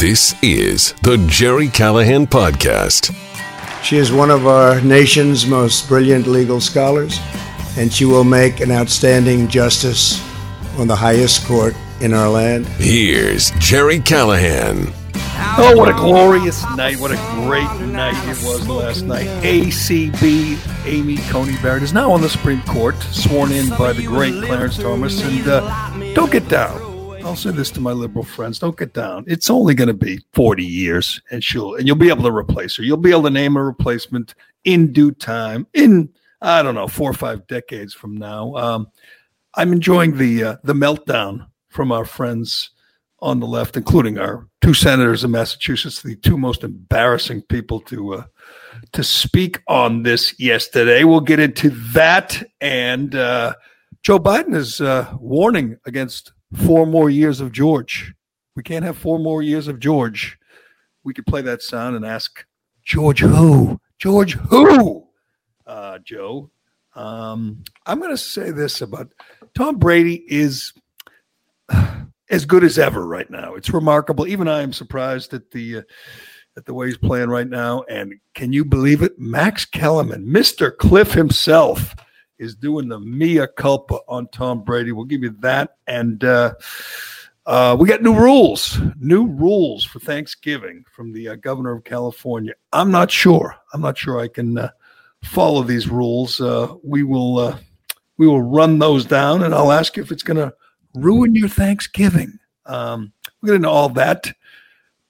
This is the Gerry Callahan Podcast. She is one of our nation's most brilliant legal scholars, and she will make an outstanding justice on the highest court in our land. Here's Gerry Callahan. Oh, what a glorious night. What a great night it was last night. ACB Amy Coney Barrett is now on the Supreme Court, sworn in by the great Clarence Thomas. And uh, don't get down. I'll say this to my liberal friends: Don't get down. It's only going to be forty years, and she'll and you'll be able to replace her. You'll be able to name a replacement in due time. In I don't know, four or five decades from now. Um, I'm enjoying the uh, the meltdown from our friends on the left, including our two senators in Massachusetts, the two most embarrassing people to uh, to speak on this yesterday. We'll get into that, and uh, Joe Biden is uh, warning against four more years of George. We can't have four more years of George. We could play that sound and ask George who? George who? Uh, Joe. Um, I'm going to say this about Tom Brady is as good as ever right now. It's remarkable. Even I am surprised at the uh, at the way he's playing right now. And can you believe it? Max Kellerman, Mr. Cliff himself, is doing the mea culpa on Tom Brady. We'll give you that. And uh, uh, we got new rules, new rules for Thanksgiving from the uh, governor of California. I'm not sure. I'm not sure I can uh, follow these rules. Uh, we will uh, we will run those down, and I'll ask you if it's going to ruin your Thanksgiving. Um, we're going to know all that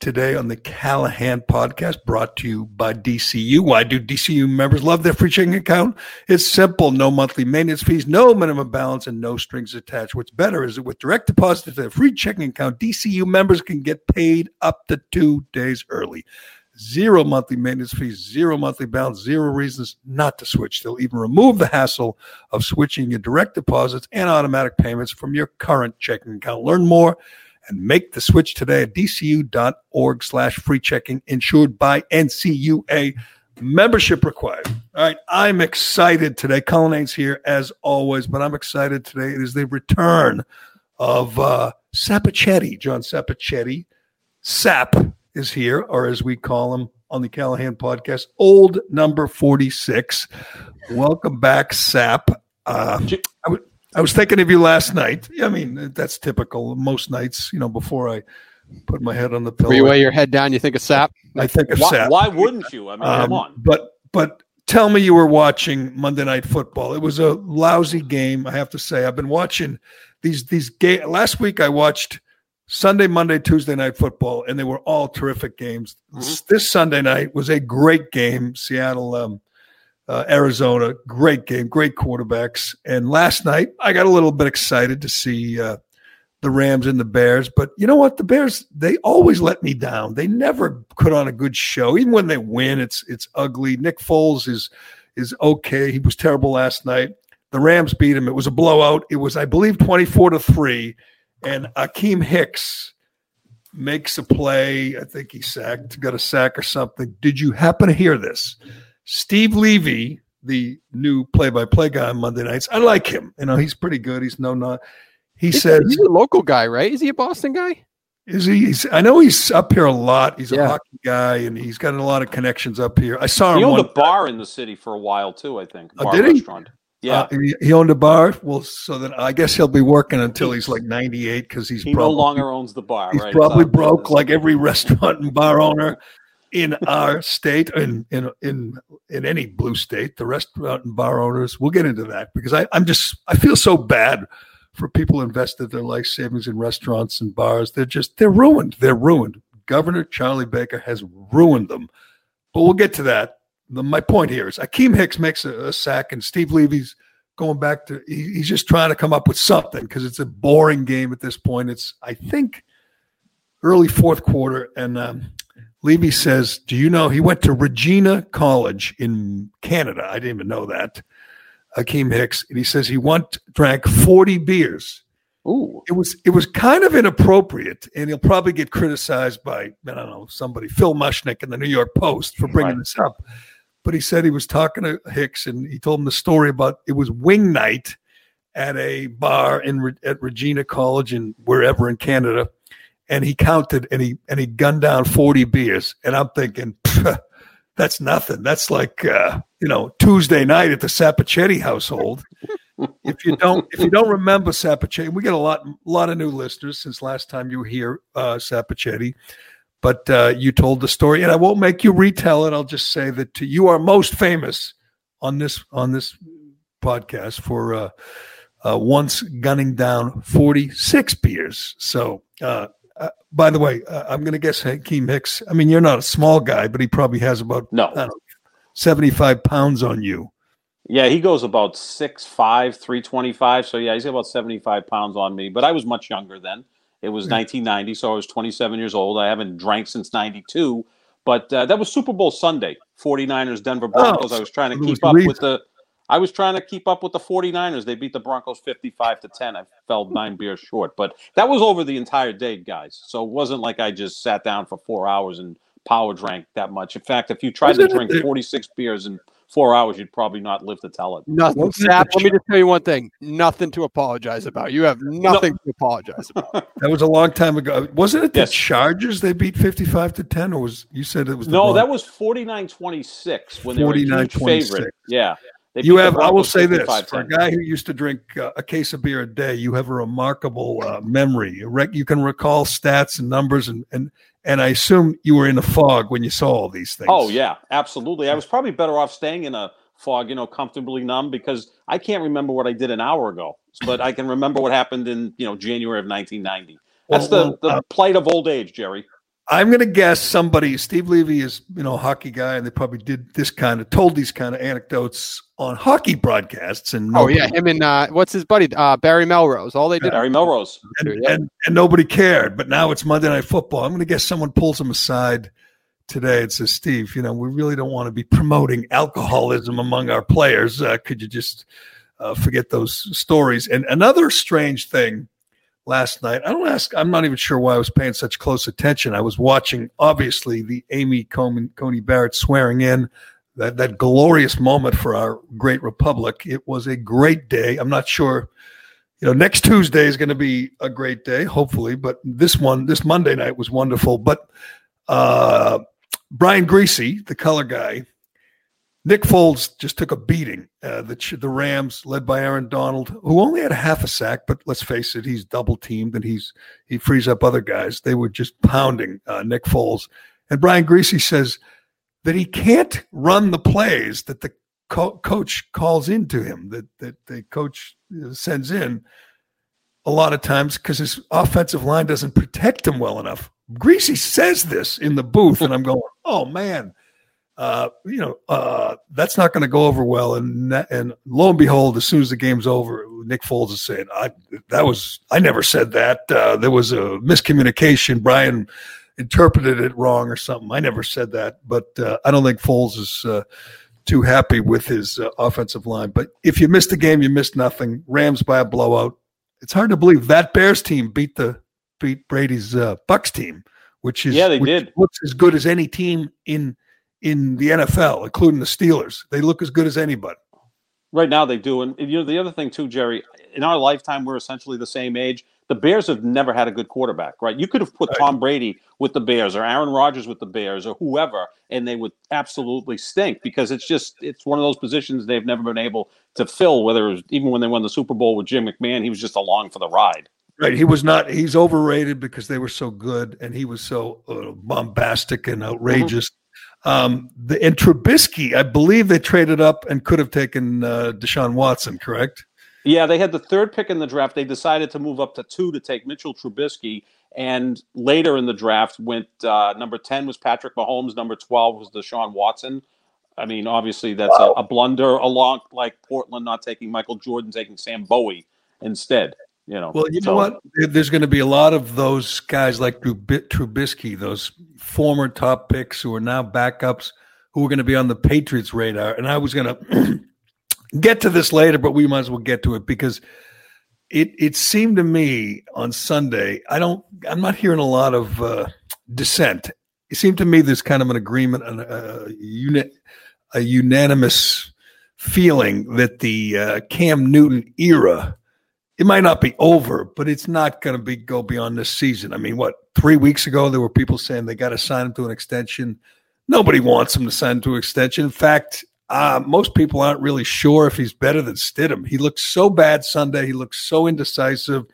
today on the Callahan podcast brought to you by DCU. Why do DCU members love their free checking account? It's simple no monthly maintenance fees, no minimum balance, and no strings attached. What's better is that with direct deposit to their free checking account, DCU members can get paid up to two days early. Zero monthly maintenance fees, zero monthly balance, zero reasons not to switch. They'll even remove the hassle of switching your direct deposits and automatic payments from your current checking account. Learn more and make the switch today at dcu.org slash free checking insured by NCUA membership required. All right. I'm excited today. Cullinane's here as always, but I'm excited today. It is the return of uh, Sapichetti, John Sapichetti. Sap is here, or as we call him on the Callahan podcast, old number 46. Welcome back, Sap. Uh, I, w- I was thinking of you last night. I mean, that's typical. Most nights, you know, before I put my head on the pillow, Where you weigh your head down, you think of sap. I think of Why, Sap. why wouldn't you? I mean, come Um, on. But but tell me you were watching Monday Night Football. It was a lousy game, I have to say. I've been watching these these game. Last week I watched Sunday, Monday, Tuesday Night Football, and they were all terrific games. Mhm. This Sunday night was a great game. Seattle. Um, uh, Arizona, great game, great quarterbacks. And last night, I got a little bit excited to see uh, the Rams and the Bears. But you know what? The Bears, they always let me down. They never put on a good show. Even when they win, it's it's ugly. Nick Foles is is okay. He was terrible last night. The Rams beat him. It was a blowout. It was, I believe, 24 to 3. And Akiem Hicks makes a play. I think he sacked, got a sack or something. Did you happen to hear this? Steve Levy, the new play-by-play guy on Monday nights, I like him. You know, he's pretty good. He's no not. He He's, says, he's a local guy, right? Is he a Boston guy? "Is he?" He's, I know he's up here a lot. He's a Yeah. hockey guy, and he's got a lot of connections up here. I saw He him. owned One, a bar in the city for a while too. I think. Oh, bar did he? restaurant. Yeah, uh, he, he owned a bar. Well, so then I guess he'll be working until he's like ninety-eight because he's he probably no longer owns the bar. He's right? probably It's broke like every restaurant and bar owner in our state in in in in any blue state. The restaurant and bar owners. We'll get into that because I I'm just I feel so bad for people invested their life savings in restaurants and bars. They're just they're ruined. They're ruined. Governor Charlie Baker has ruined them. But we'll get to that. The, my point here is Akiem Hicks makes a, a sack and Steve Levy's going back to he, he's just trying to come up with something because it's a boring game at this point. It's I think early fourth quarter, and um, Levy says, "Do you know he went to Regina College in Canada? I didn't even know that." Akiem Hicks, and he says he want drank forty beers. Ooh, It was it was kind of inappropriate, and he'll probably get criticized by I don't know somebody, Phil Mushnick in the New York Post for bringing Right. this up. But he said he was talking to Hicks, and he told him the story about it was wing night at a bar in at Regina College and wherever in Canada, and he counted and he and he gunned down forty beers, and I'm thinking. That's nothing. That's like uh, you know Tuesday night at the Sapichetti household. if you don't, if you don't remember Sapichetti, we get a lot, lot of new listeners since last time you were here, uh. But uh, you told the story, and I won't make you retell it. I'll just say that you are most famous on this on this podcast for uh, uh, once gunning down forty six beers. So. Uh, by the way, uh, I'm going to guess Hakeem Hicks. I mean, you're not a small guy, but he probably has about No. I know, 75 pounds on you. Yeah, he goes about 6'5", 325. So yeah, he's got about 75 pounds on me. But I was much younger then. It was 1990, so I was 27 years old. I haven't drank since 92. But uh, that was Super Bowl Sunday, 49ers, Denver Broncos. I was trying to Oh, keep up reason. with the I was trying to keep up with the 49ers. They beat the Broncos 55 to 10. I fell nine beers short. But that was over the entire day, guys. So it wasn't like I just sat down for four hours and power drank that much. In fact, if you tried to drink 46 beers in four hours, you'd probably not live to tell it. Nothing. Wasn't it Sap, the let me just tell you one thing. Nothing to apologize about. You have nothing to apologize about. That was a long time ago. Wasn't it the Yes. Chargers they beat 55 to 10 or was you said it was the No, Bron- that was 49-26 when they were a huge 49-26. favorite. Yeah. They You have I will say this, for a guy who used to drink uh, a case of beer a day, you have a remarkable uh, memory. You rec- you can recall stats and numbers and and and I assume you were in a fog when you saw all these things. Oh yeah, absolutely. I was probably better off staying in a fog, you know, comfortably numb because I can't remember what I did an hour ago, but I can remember what happened in you know January of 1990. That's Well, the the well, uh, plight of old age, Gerry. I'm going to guess somebody, Steve Levy is, you know, a hockey guy, and they probably did this kind of, told these kind of anecdotes on hockey broadcasts. And Oh yeah, him and uh, what's his buddy uh, Barry Melrose. All they did. Barry Melrose. and, Yeah. and, and nobody cared. But now it's Monday Night Football. I'm going to guess someone pulls him aside today and says, Steve, you know, we really don't want to be promoting alcoholism among our players. Uh, could you just uh, forget those stories? And another strange thing last night, I don't ask, I'm not even sure why I was paying such close attention. I was watching, obviously, the Amy Coney, Coney Barrett swearing in. That, that glorious moment for our great republic. It was a great day. I'm not sure you know, next Tuesday is going to be a great day, hopefully. But this one, this Monday night was wonderful. But uh, Brian Griese, the color guy, Nick Foles just took a beating. Uh, the the Rams, led by Aaron Donald, who only had a half a sack, but let's face it, he's double teamed and he's he frees up other guys. They were just pounding uh, Nick Foles, and Brian Griese says that he can't run the plays that the co- coach calls into him, that that the coach uh, sends in a lot of times because his offensive line doesn't protect him well enough. Griese says this in the booth, and I'm going, "Oh man, uh, you know uh, that's not going to go over well." And that- and lo and behold, as soon as the game's over, Nick Foles is saying, "I that was I never said that. Uh, there was a miscommunication. Brian interpreted it wrong or something. I never said that." But uh, I don't think Foles is. Uh, too happy with his uh, offensive line. But if you missed the game, you missed nothing. Rams by a blowout. It's hard to believe that Bears team beat the beat Brady's uh, Bucks team, which is Yeah, they did. looks as good as any team in in the NFL, including the Steelers. They look as good as anybody. Right now they do, and you know the other thing too, Gerry. In our lifetime, we're essentially the same age. The Bears have never had a good quarterback, right? You could have put Right. Tom Brady with the Bears or Aaron Rodgers with the Bears or whoever, and they would absolutely stink because it's just it's one of those positions they've never been able to fill. Whether it was, even when they won the Super Bowl with Jim McMahon, he was just along for the ride. Right. He was not. He's overrated because they were so good, and he was so uh, bombastic and outrageous. Um, the and Trubisky, I believe they traded up and could have taken uh, Deshaun Watson. Correct. Yeah, they had the third pick in the draft. They decided to move up to two to take Mitchell Trubisky. And later in the draft, went uh, number 10 was Patrick Mahomes, number 12 was Deshaun Watson. I mean, obviously, that's a, a blunder, along like Portland not taking Michael Jordan, taking Sam Bowie instead. You know, Well, you So- know what? There's going to be a lot of those guys like Trub- Trubisky, those former top picks who are now backups, who are going to be on the Patriots' radar. And I was going to get to this later, but we might as well get to it because it it seemed to me on Sunday. I don't. I'm not hearing a lot of uh, dissent. It seemed to me there's kind of an agreement, an, uh, uni- a unanimous feeling that the uh, Cam Newton era it might not be over, but it's not going to be go beyond this season. I mean, what three weeks ago there were people saying they got to sign him to an extension. Nobody wants him to sign to an extension. In fact, uh, most people aren't really sure if he's better than Stidham. He looks so bad Sunday. He looks so indecisive.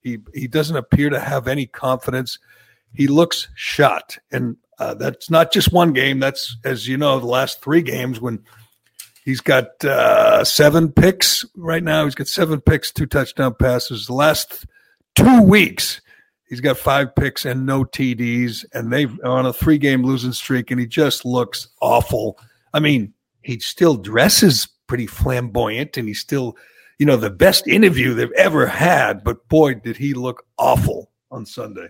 He he doesn't appear to have any confidence. He looks shot, and uh, that's not just one game. That's as you know, the last three games when he's got uh, seven picks right now. He's got seven picks, two touchdown passes. The last two weeks, he's got five picks and no TDs, and they've on a three game losing streak, and he just looks awful. I mean, he still dresses pretty flamboyant and he's still, you know, the best interview they've ever had. But boy, did he look awful on Sunday.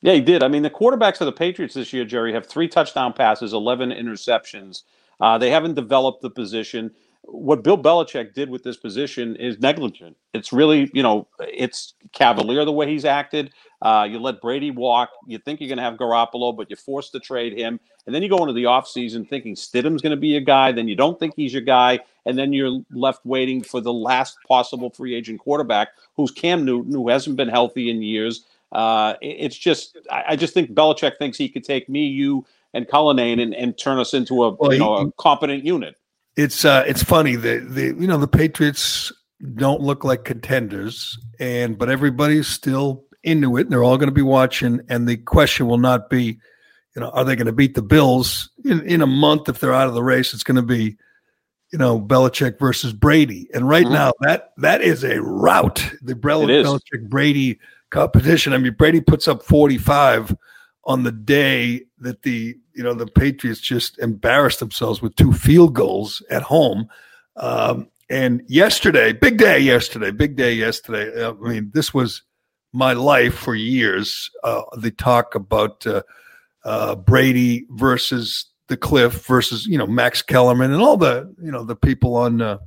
Yeah, he did. I mean, the quarterbacks for the Patriots this year, Gerry, have three touchdown passes, 11 interceptions. Uh, they haven't developed the position. What Bill Belichick did with this position is negligent. It's really, you know, it's cavalier the way he's acted. Uh, you let Brady walk. You think you're going to have Garoppolo, but you're forced to trade him. And then you go into the offseason thinking Stidham's going to be a guy. Then you don't think he's your guy. And then you're left waiting for the last possible free agent quarterback, who's Cam Newton, who hasn't been healthy in years. Uh, it's just, I, just think Belichick thinks he could take me, you, and Cullinane and, and turn us into a, well, you know, a competent unit. It's uh, it's funny that the you know the Patriots don't look like contenders, and but everybody's still into it. And they're all going to be watching, and the question will not be, you know, are they going to beat the Bills in, in a month if they're out of the race? It's going to be, you know, Belichick versus Brady. And right mm-hmm. now, that that is a rout. The Bel- Belichick Brady competition. I mean, Brady puts up forty five on the day that the you know the Patriots just embarrassed themselves with two field goals at home. Um, and yesterday, big day yesterday, big day yesterday. I mean, this was my life for years. Uh, the talk about uh, uh, Brady versus the Cliff versus you know Max Kellerman and all the you know the people on uh,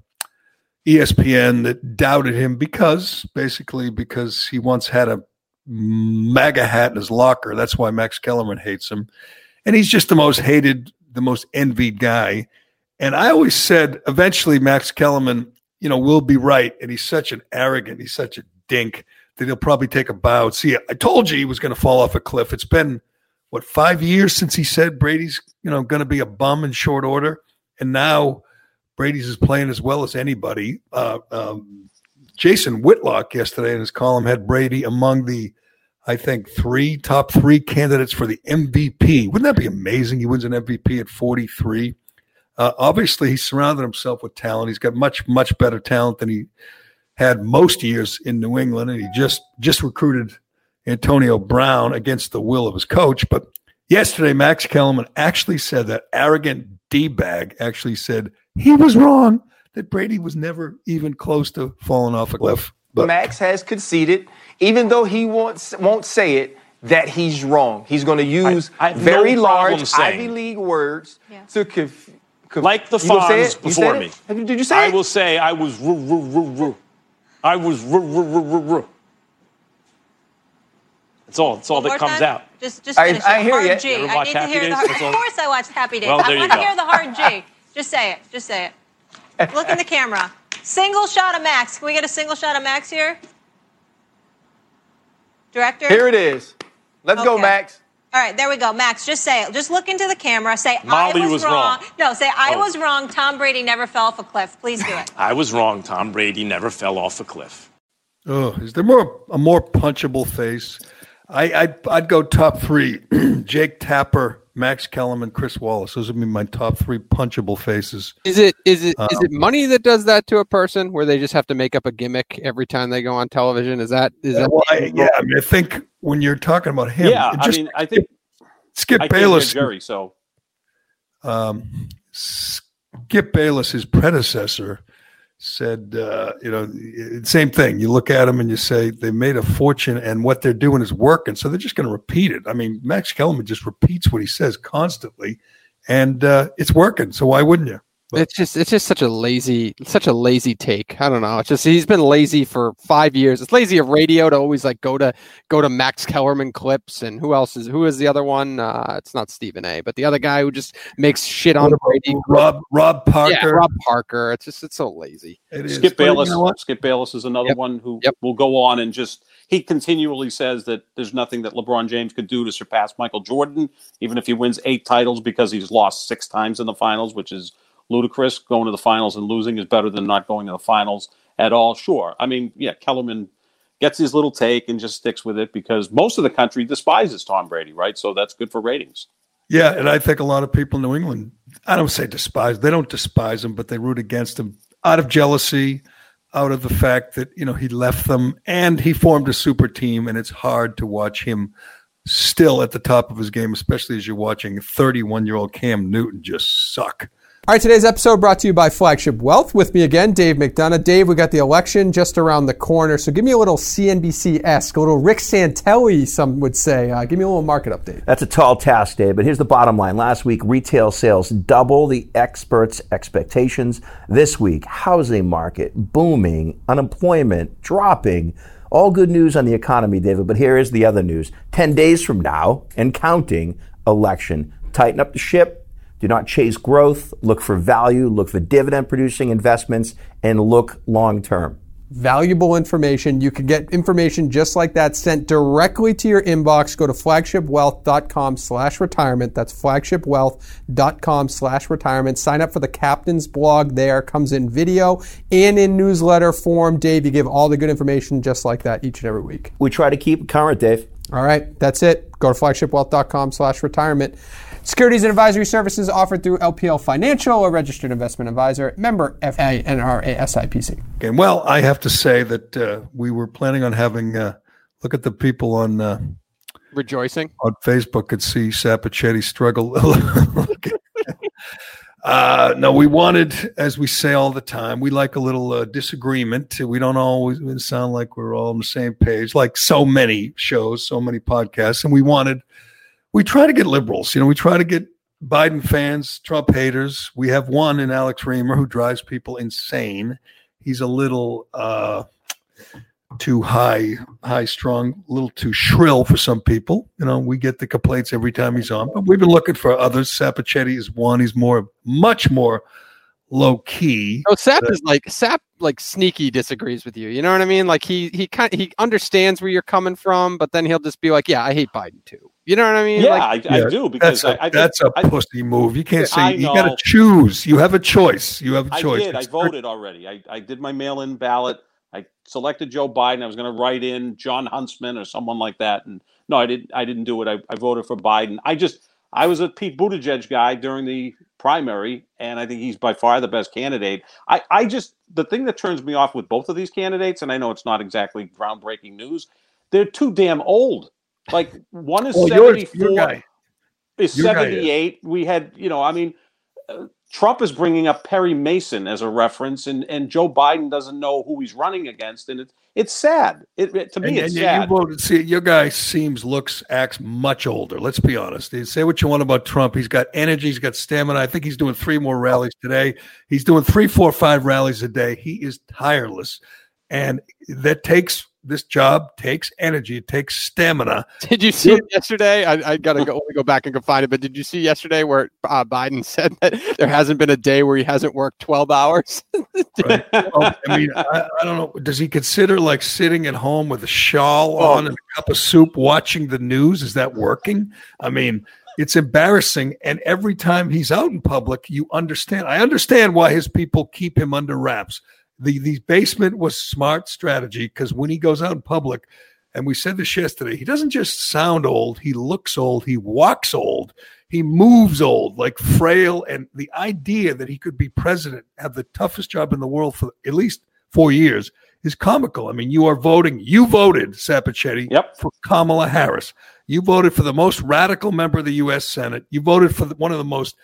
ESPN that doubted him because basically because he once had a MAGA hat in his locker. That's why Max Kellerman hates him, and he's just the most hated, the most envied guy. And I always said eventually Max Kellerman, you know, will be right. And he's such an arrogant, he's such a dink that he'll probably take a bow. See, I told you he was going to fall off a cliff. It's been what five years since he said Brady's you know going to be a bum in short order, and now Brady's is playing as well as anybody. Uh, um, Jason Whitlock yesterday in his column had Brady among the I think three top three candidates for the MVP. Wouldn't that be amazing? He wins an MVP at 43. Uh, obviously, he surrounded himself with talent. He's got much, much better talent than he had most years in New England, and he just just recruited Antonio Brown against the will of his coach. But yesterday, Max Kellerman actually said that arrogant d bag actually said he was wrong that Brady was never even close to falling off a cliff. But Max has conceded, even though he wants won't say it, that he's wrong. He's going to use I, I very no large Ivy League words yeah. to conf- conf- like the Fonz before me. Did you say I it? will say I was. I was. That's all. That's all One that comes time? out. Just, just finish I, I hear hard you. G. I need to hear the hard. Of course, I watched Happy Days. Well, I want to hear the hard G. Just say it. Just say it. Look in the camera. Single shot of Max. Can we get a single shot of Max here? Director. Here it is. Let's okay. go, Max. All right, there we go. Max, just say it. Just look into the camera. Say, Molly I was, was wrong. wrong. No, say, I oh. was wrong. Tom Brady never fell off a cliff. Please do it. I was wrong. Tom Brady never fell off a cliff. Oh, is there more a more punchable face? I, I'd, I'd go top three: Jake Tapper, Max Kellerman, and Chris Wallace. Those would be my top three punchable faces. Is it is it um, is it money that does that to a person, where they just have to make up a gimmick every time they go on television? Is that is that? Well, I, yeah, I mean, I think when you're talking about him, yeah, just, I mean, I think Skip I Bayless, Gerry. So, um, Skip Bayless, his predecessor, said, uh, you know, same thing. You look at them and you say they made a fortune, and what they're doing is working, so they're just going to repeat it. I mean, Max Kellerman just repeats what he says constantly, and uh, it's working. So why wouldn't you? But. It's just it's just such a lazy such a lazy take. I don't know. It's just he's been lazy for five years. It's lazy of radio to always like go to go to Max Kellerman clips and who else is who is the other one? Uh, it's not Stephen A. But the other guy who just makes shit on Brady. Rob Rob Parker. Yeah, Rob Parker. It's just it's so lazy. It Skip Bayless. You know Skip Bayless is another yep. one who yep. will go on and just he continually says that there's nothing that LeBron James could do to surpass Michael Jordan, even if he wins eight titles because he's lost six times in the finals, which is ludicrous. Going to the finals and losing is better than not going to the finals at all. Sure. I mean, yeah, Kellerman gets his little take and just sticks with it because most of the country despises Tom Brady, right? So that's good for ratings. Yeah, and I think a lot of people in New England, I don't say despise, they don't despise him, but they root against him out of jealousy, out of the fact that, you know, he left them and he formed a super team and it's hard to watch him still at the top of his game, especially as you're watching 31 year old Cam Newton just suck. All right, today's episode brought to you by Flagship Wealth. With me again, Dave McDonough. Dave, we got the election just around the corner, so give me a little CNBC esque, a little Rick Santelli, some would say. Uh, give me a little market update. That's a tall task, Dave, but here's the bottom line. Last week, retail sales double the experts' expectations. This week, housing market booming, unemployment dropping. All good news on the economy, David, but here is the other news. 10 days from now, and counting, election. Tighten up the ship do not chase growth. Look for value. Look for dividend producing investments and look long term. Valuable information. You can get information just like that sent directly to your inbox. Go to flagshipwealth.com slash retirement. That's flagshipwealth.com slash retirement. Sign up for the captain's blog there. Comes in video and in newsletter form. Dave, you give all the good information just like that each and every week. We try to keep current, Dave. All right. That's it. Go to flagshipwealth.com slash retirement. Securities and advisory services offered through LPL Financial, a registered investment advisor, member FINRA SIPC. Okay, well, I have to say that uh, we were planning on having, uh, look at the people on uh, rejoicing on Facebook could see Sapichetti struggle. Uh, no, we wanted, as we say all the time, we like a little uh, disagreement. We don't always sound like we're all on the same page, like so many shows, so many podcasts. And we wanted we try to get liberals. You know, we try to get Biden fans, Trump haters. We have one in Alex Reimer who drives people insane. He's a little uh, too high, high strung, a little too shrill for some people. You know, we get the complaints every time he's on, but we've been looking for others. Sapichetti is one. He's more, much more low key. Oh, Sap is like Sap like sneaky disagrees with you. You know what I mean? Like he he kind he understands where you're coming from, but then he'll just be like, "Yeah, I hate Biden too." You know what I mean? Yeah, like, I, I, do because that's a, I, that's a pussy move. You can't say you got to choose. You have a choice. You have a choice. I did. I voted already. I, I did my mail-in ballot. I selected Joe Biden. I was going to write in Jon Huntsman or someone like that, and no, I didn't. I didn't do it. I, I voted for Biden. I just I was a Pete Buttigieg guy during the primary, and I think he's by far the best candidate. I, I just the thing that turns me off with both of these candidates, and I know it's not exactly groundbreaking news, they're too damn old. Like one is well, 74, is 78. We had, you know, I mean, uh, Trump is bringing up Perry Mason as a reference, and, and Joe Biden doesn't know who he's running against, and it's it's sad. It, it to me, and, it's and sad. You voted, see, your guy seems, looks, acts much older. Let's be honest. say what you want about Trump. He's got energy. He's got stamina. I think he's doing three more rallies today. He's doing three, four, five rallies a day. He is tireless, and that takes this job takes energy, it takes stamina. Did you see it yesterday? I, I got to go, go back and go find it. But did you see yesterday where uh, Biden said that there hasn't been a day where he hasn't worked twelve hours? right. well, I mean, I, I, don't know. Does he consider like sitting at home with a shawl oh. on and a cup of soup, watching the news? Is that working? I mean. It's embarrassing. And every time he's out in public, you understand. I understand why his people keep him under wraps the the basement was smart strategy because when he goes out in public, and we said this yesterday, he doesn't just sound old, he looks old, he walks old, he moves old, like frail. And the idea that he could be president, have the toughest job in the world for at least four years, is comical. I mean, you are voting, you voted, Sapichetti, yep. for Kamala Harris. You voted for the most radical member of the U.S. Senate. You voted for the, one of the most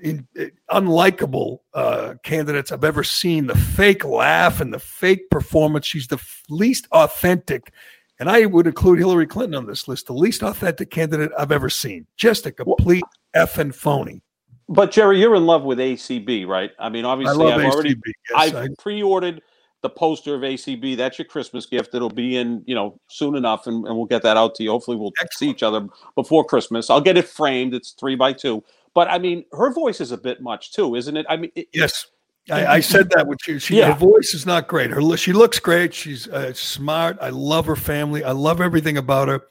in, in, unlikable uh, candidates I've ever seen. The fake laugh and the fake performance. She's the f- least authentic, and I would include Hillary Clinton on this list. The least authentic candidate I've ever seen. Just a complete well, effing phony. But Jerry, you're in love with ACB, right? I mean, obviously, I have already yes, I've I... pre-ordered the poster of ACB. That's your Christmas gift. It'll be in, you know, soon enough, and, and we'll get that out to you. Hopefully, we'll Excellent. see each other before Christmas. I'll get it framed. It's three by two. But I mean, her voice is a bit much too, isn't it? I mean, it, yes. I, I, said that when she, she yeah. her voice is not great. Her she looks great. She's uh, smart. I love her family. I love everything about her.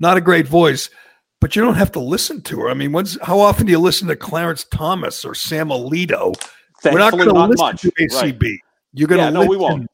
Not a great voice, but you don't have to listen to her. I mean, when's how often do you listen to Clarence Thomas or Sam Alito? Thankfully, We're not going to listen much. to ACB. Right. You're going to yeah, no, we won't.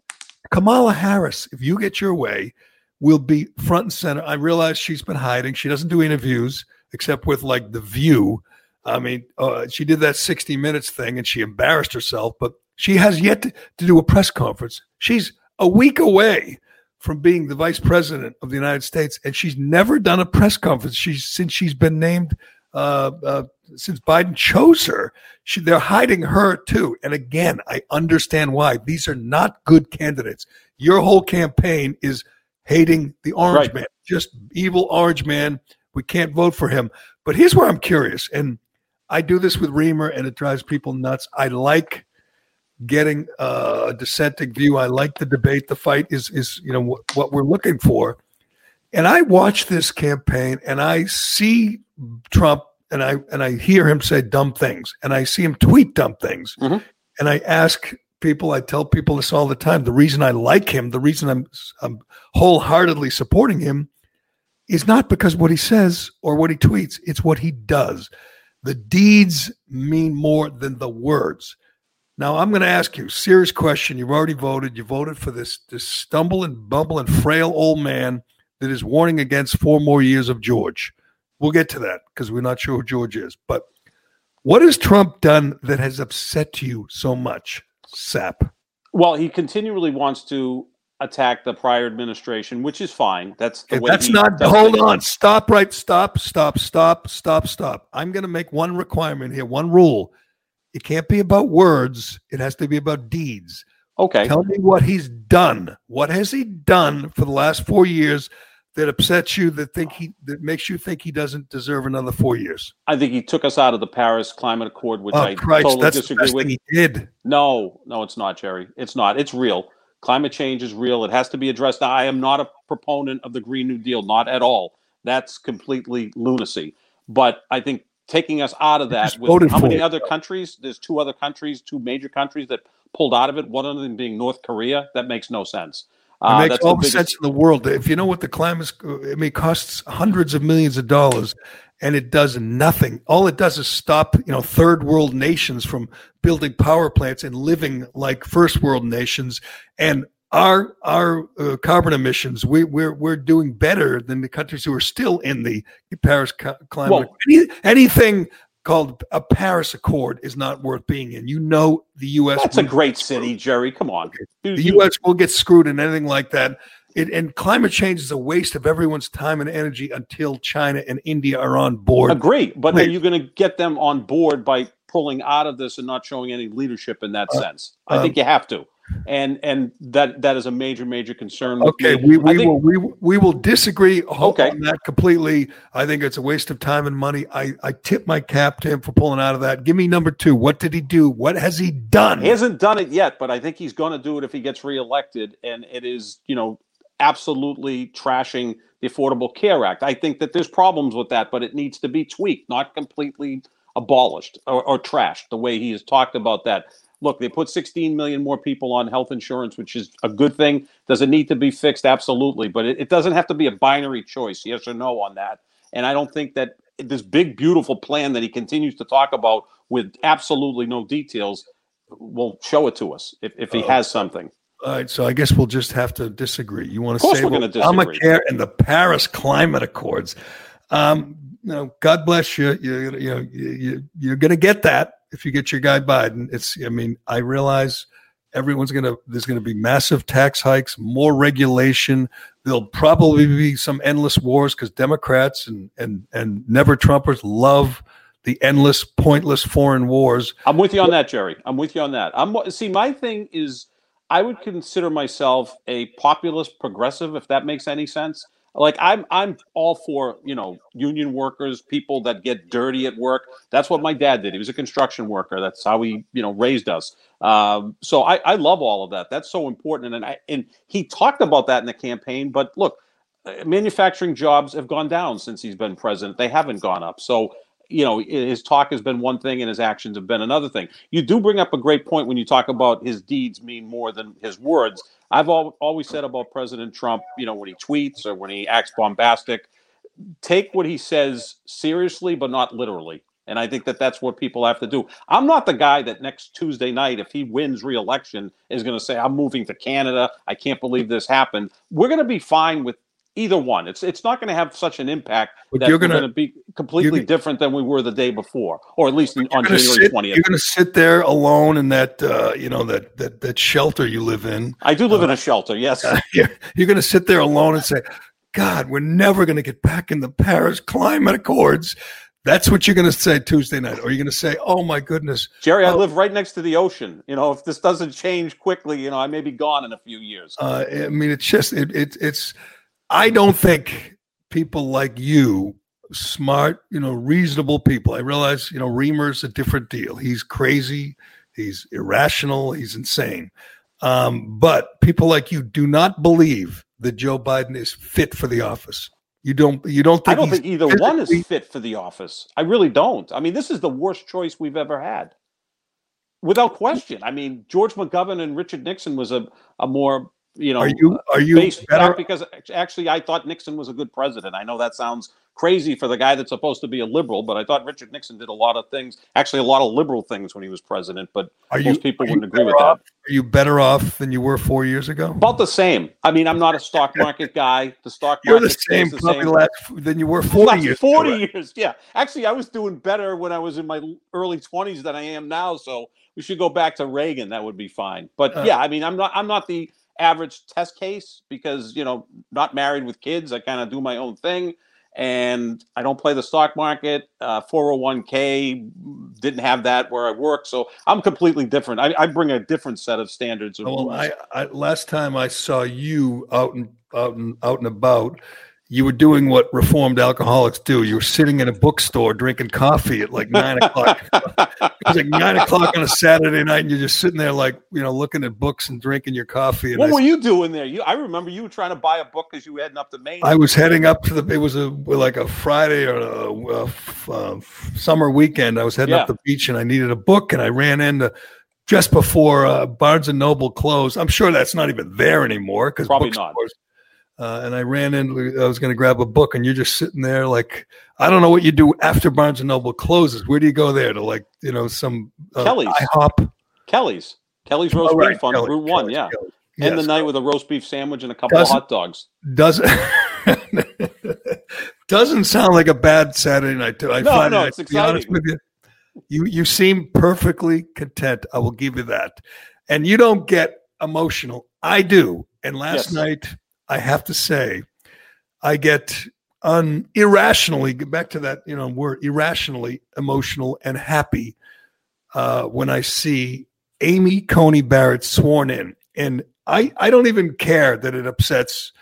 Kamala Harris, if you get your way, will be front and center. I realize she's been hiding. She doesn't do interviews except with like The View. I mean, uh, she did that 60 Minutes thing and she embarrassed herself, but she has yet to, to do a press conference. She's a week away from being the vice president of the United States, and she's never done a press conference. She's since she's been named uh, uh, since Biden chose her. She, they're hiding her too. And again, I understand why. These are not good candidates. Your whole campaign is hating the orange right. man, just evil orange man. We can't vote for him. But here's where I'm curious, and I do this with Reimer, and it drives people nuts. I like getting a dissenting view. I like the debate. The fight is is you know what, what we're looking for. And I watch this campaign and I see Trump and I and I hear him say dumb things and I see him tweet dumb things. Mm-hmm. And I ask people, I tell people this all the time. The reason I like him, the reason I'm I'm wholeheartedly supporting him is not because what he says or what he tweets, it's what he does. The deeds mean more than the words. Now I'm going to ask you serious question. You've already voted. You voted for this this stumbling, bumbling, frail old man that is warning against four more years of George. We'll get to that because we're not sure who George is. But what has Trump done that has upset you so much, Sap? Well, he continually wants to attack the prior administration, which is fine. That's the way. That's not. Hold on. Stop. Right. Stop. Stop. Stop. Stop. Stop. I'm going to make one requirement here. One rule. It can't be about words. It has to be about deeds. Okay. Tell me what he's done. What has he done for the last four years that upsets you that think he that makes you think he doesn't deserve another four years? I think he took us out of the Paris Climate Accord, which oh, I Christ, totally disagree with. he did. No, no, it's not, Gerry. It's not. It's real. Climate change is real. It has to be addressed. I am not a proponent of the Green New Deal, not at all. That's completely lunacy. But I think taking us out of that with how many other countries? There's two other countries, two major countries that pulled out of it. One of them being North Korea. That makes no sense. Uh, it makes all the biggest... sense in the world. If you know what the climate, I mean, costs hundreds of millions of dollars, and it does nothing. All it does is stop, you know, third world nations from building power plants and living like first world nations. And our our uh, carbon emissions, we, we're we're doing better than the countries who are still in the Paris climate. Well, Any, anything called a Paris Accord is not worth being in. You know, the U.S. That's a great city, Gerry. Come on, the U.S. will get screwed in anything like that. It, and climate change is a waste of everyone's time and energy until China and India are on board. Agree, but are you going to get them on board by pulling out of this and not showing any leadership in that uh, sense? I think um, you have to and and that that is a major major concern. okay, we, we think, will we, we will disagree okay. on that completely. I think it's a waste of time and money. I I tip my cap to him for pulling out of that. Give me number two. What did he do? What has he done? He hasn't done it yet, but I think he's going to do it if he gets reelected. And it is you know absolutely trashing the Affordable Care Act. I think that there's problems with that, but it needs to be tweaked, not completely abolished or, or trashed the way he has talked about that look, they put 16 million more people on health insurance, which is a good thing. Does it need to be fixed? Absolutely. But it, it, doesn't have to be a binary choice, yes or no, on that. And I don't think that this big, beautiful plan that he continues to talk about with absolutely no details will show it to us if, if he has something. All right, so I guess we'll just have to disagree. You want to say well, Obamacare and the Paris Climate Accords? Um, you know, God bless you. You, you know, you, you're going to get that if you get your guy Biden, it's, I mean, I realize everyone's going to, there's going to be massive tax hikes, more regulation. There'll probably be some endless wars because Democrats and, and, and never Trumpers love the endless, pointless foreign wars. I'm with you on that, Gerry. I'm with you on that. I'm see, my thing is, I would consider myself a populist progressive, if that makes any sense. Like I'm I'm all for, you know, union workers, people that get dirty at work. That's what my dad did. He was a construction worker. That's how he, you know, raised us. Um, so I, I love all of that. That's so important. And I and he talked about that in the campaign. But look, uh, manufacturing jobs have gone down since he's been president. They haven't gone up. So you know his talk has been one thing and his actions have been another thing. You do bring up a great point when you talk about his deeds mean more than his words. I've al- always said about president trump you know when he tweets or when he acts bombastic take what he says seriously but not literally. And i think that that's what people have to do. I'm not the guy that next tuesday night if he wins re-election is going to say i'm moving to canada. I can't believe this happened. We're going to be fine with either one. It's it's not going to have such an impact but that you're going to be completely different than we were the day before, or at least on January twentieth. You're going to sit there alone in that uh, you know that, that that shelter you live in. I do live uh, in a shelter. Yes, uh, you're, you're going to sit there alone and say, "God, we're never going to get back in the Paris Climate Accords." That's what you're going to say Tuesday night, or you're going to say, "Oh my goodness, Gerry, I live right next to the ocean. You know, if this doesn't change quickly, you know, I may be gone in a few years." Uh, I mean, it's just it, it it's I don't think people like you, smart, you know, reasonable people. I realize, you know, Reimer's a different deal. He's crazy, he's irrational, he's insane. Um, but people like you do not believe that Joe Biden is fit for the office. You don't. You don't. Think I don't think either one is fit for the office. I really don't. I mean, this is the worst choice we've ever had, without question. I mean, George McGovern and Richard Nixon was a, a more you know, are you are you based better? because actually I thought Nixon was a good president. I know that sounds crazy for the guy that's supposed to be a liberal, but I thought Richard Nixon did a lot of things, actually a lot of liberal things when he was president. But are most you, people wouldn't agree with off, that. Are you better off than you were four years ago? About the same. I mean, I'm not a stock market guy. The stock You're market the same, the probably same. Last, than you were 40 years. 40 ago. years, yeah. Actually, I was doing better when I was in my early 20s than I am now. So we should go back to Reagan. That would be fine. But uh, yeah, I mean, I'm not. I'm not the average test case because you know not married with kids i kind of do my own thing and i don't play the stock market uh, 401k didn't have that where i work so i'm completely different. I, I bring a different set of standards well I, I, last time i saw you out and out and out and about you were doing what reformed alcoholics do. You were sitting in a bookstore drinking coffee at like nine o'clock. it was like nine o'clock on a Saturday night, and you're just sitting there, like you know, looking at books and drinking your coffee. And what I, were you doing there? You, I remember you were trying to buy a book because you were heading up to Maine. I was heading up to the. It was a like a Friday or a, a, a summer weekend. I was heading yeah. up the beach, and I needed a book, and I ran into just before uh, Barnes and Noble closed. I'm sure that's not even there anymore because probably not. Uh, and I ran in. I was going to grab a book, and you're just sitting there, like I don't know what you do after Barnes and Noble closes. Where do you go there to, like, you know, some uh, Kelly's IHOP? Kelly's, Kelly's roast oh, right. beef on Kelly, Route One, yeah. Kelly. End yes. the night with a roast beef sandwich and a couple doesn't, of hot dogs. Doesn't doesn't sound like a bad Saturday night. To I no, find no, it, it's exciting. honest with you, you you seem perfectly content. I will give you that, and you don't get emotional. I do. And last yes. night I have to say, I get un irrationally get back to that you know word irrationally emotional and happy uh, when I see Amy Coney Barrett sworn in, and I I don't even care that it upsets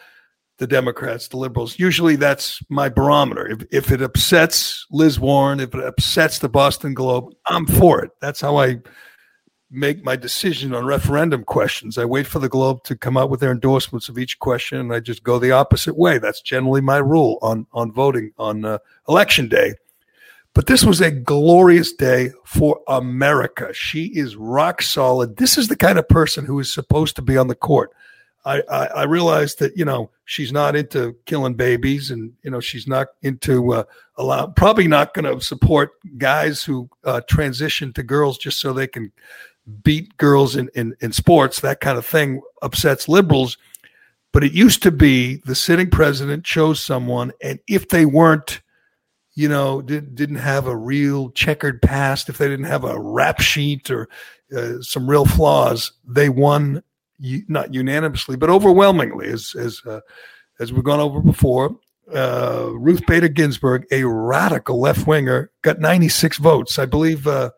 the Democrats, the liberals. Usually that's my barometer. If if it upsets Liz Warren, if it upsets the Boston Globe, I'm for it. That's how I make my decision on referendum questions. I wait for the Globe to come out with their endorsements of each question, and I just go the opposite way. That's generally my rule on on voting on uh, election day. But this was a glorious day for America. She is rock solid. This is the kind of person who is supposed to be on the court. I, I, I realized that you know she's not into killing babies, and you know she's not into uh, allow probably not going to support guys who uh, transition to girls just so they can beat girls in, in, in sports, that kind of thing upsets liberals. But it used to be the sitting president chose someone, and if they weren't, you know, did, didn't have a real checkered past, if they didn't have a rap sheet or uh, some real flaws, they won not unanimously, but overwhelmingly, as as uh, as we've gone over before. Uh, Ruth Bader Ginsburg, a radical left winger, got 96 votes. I believe uh,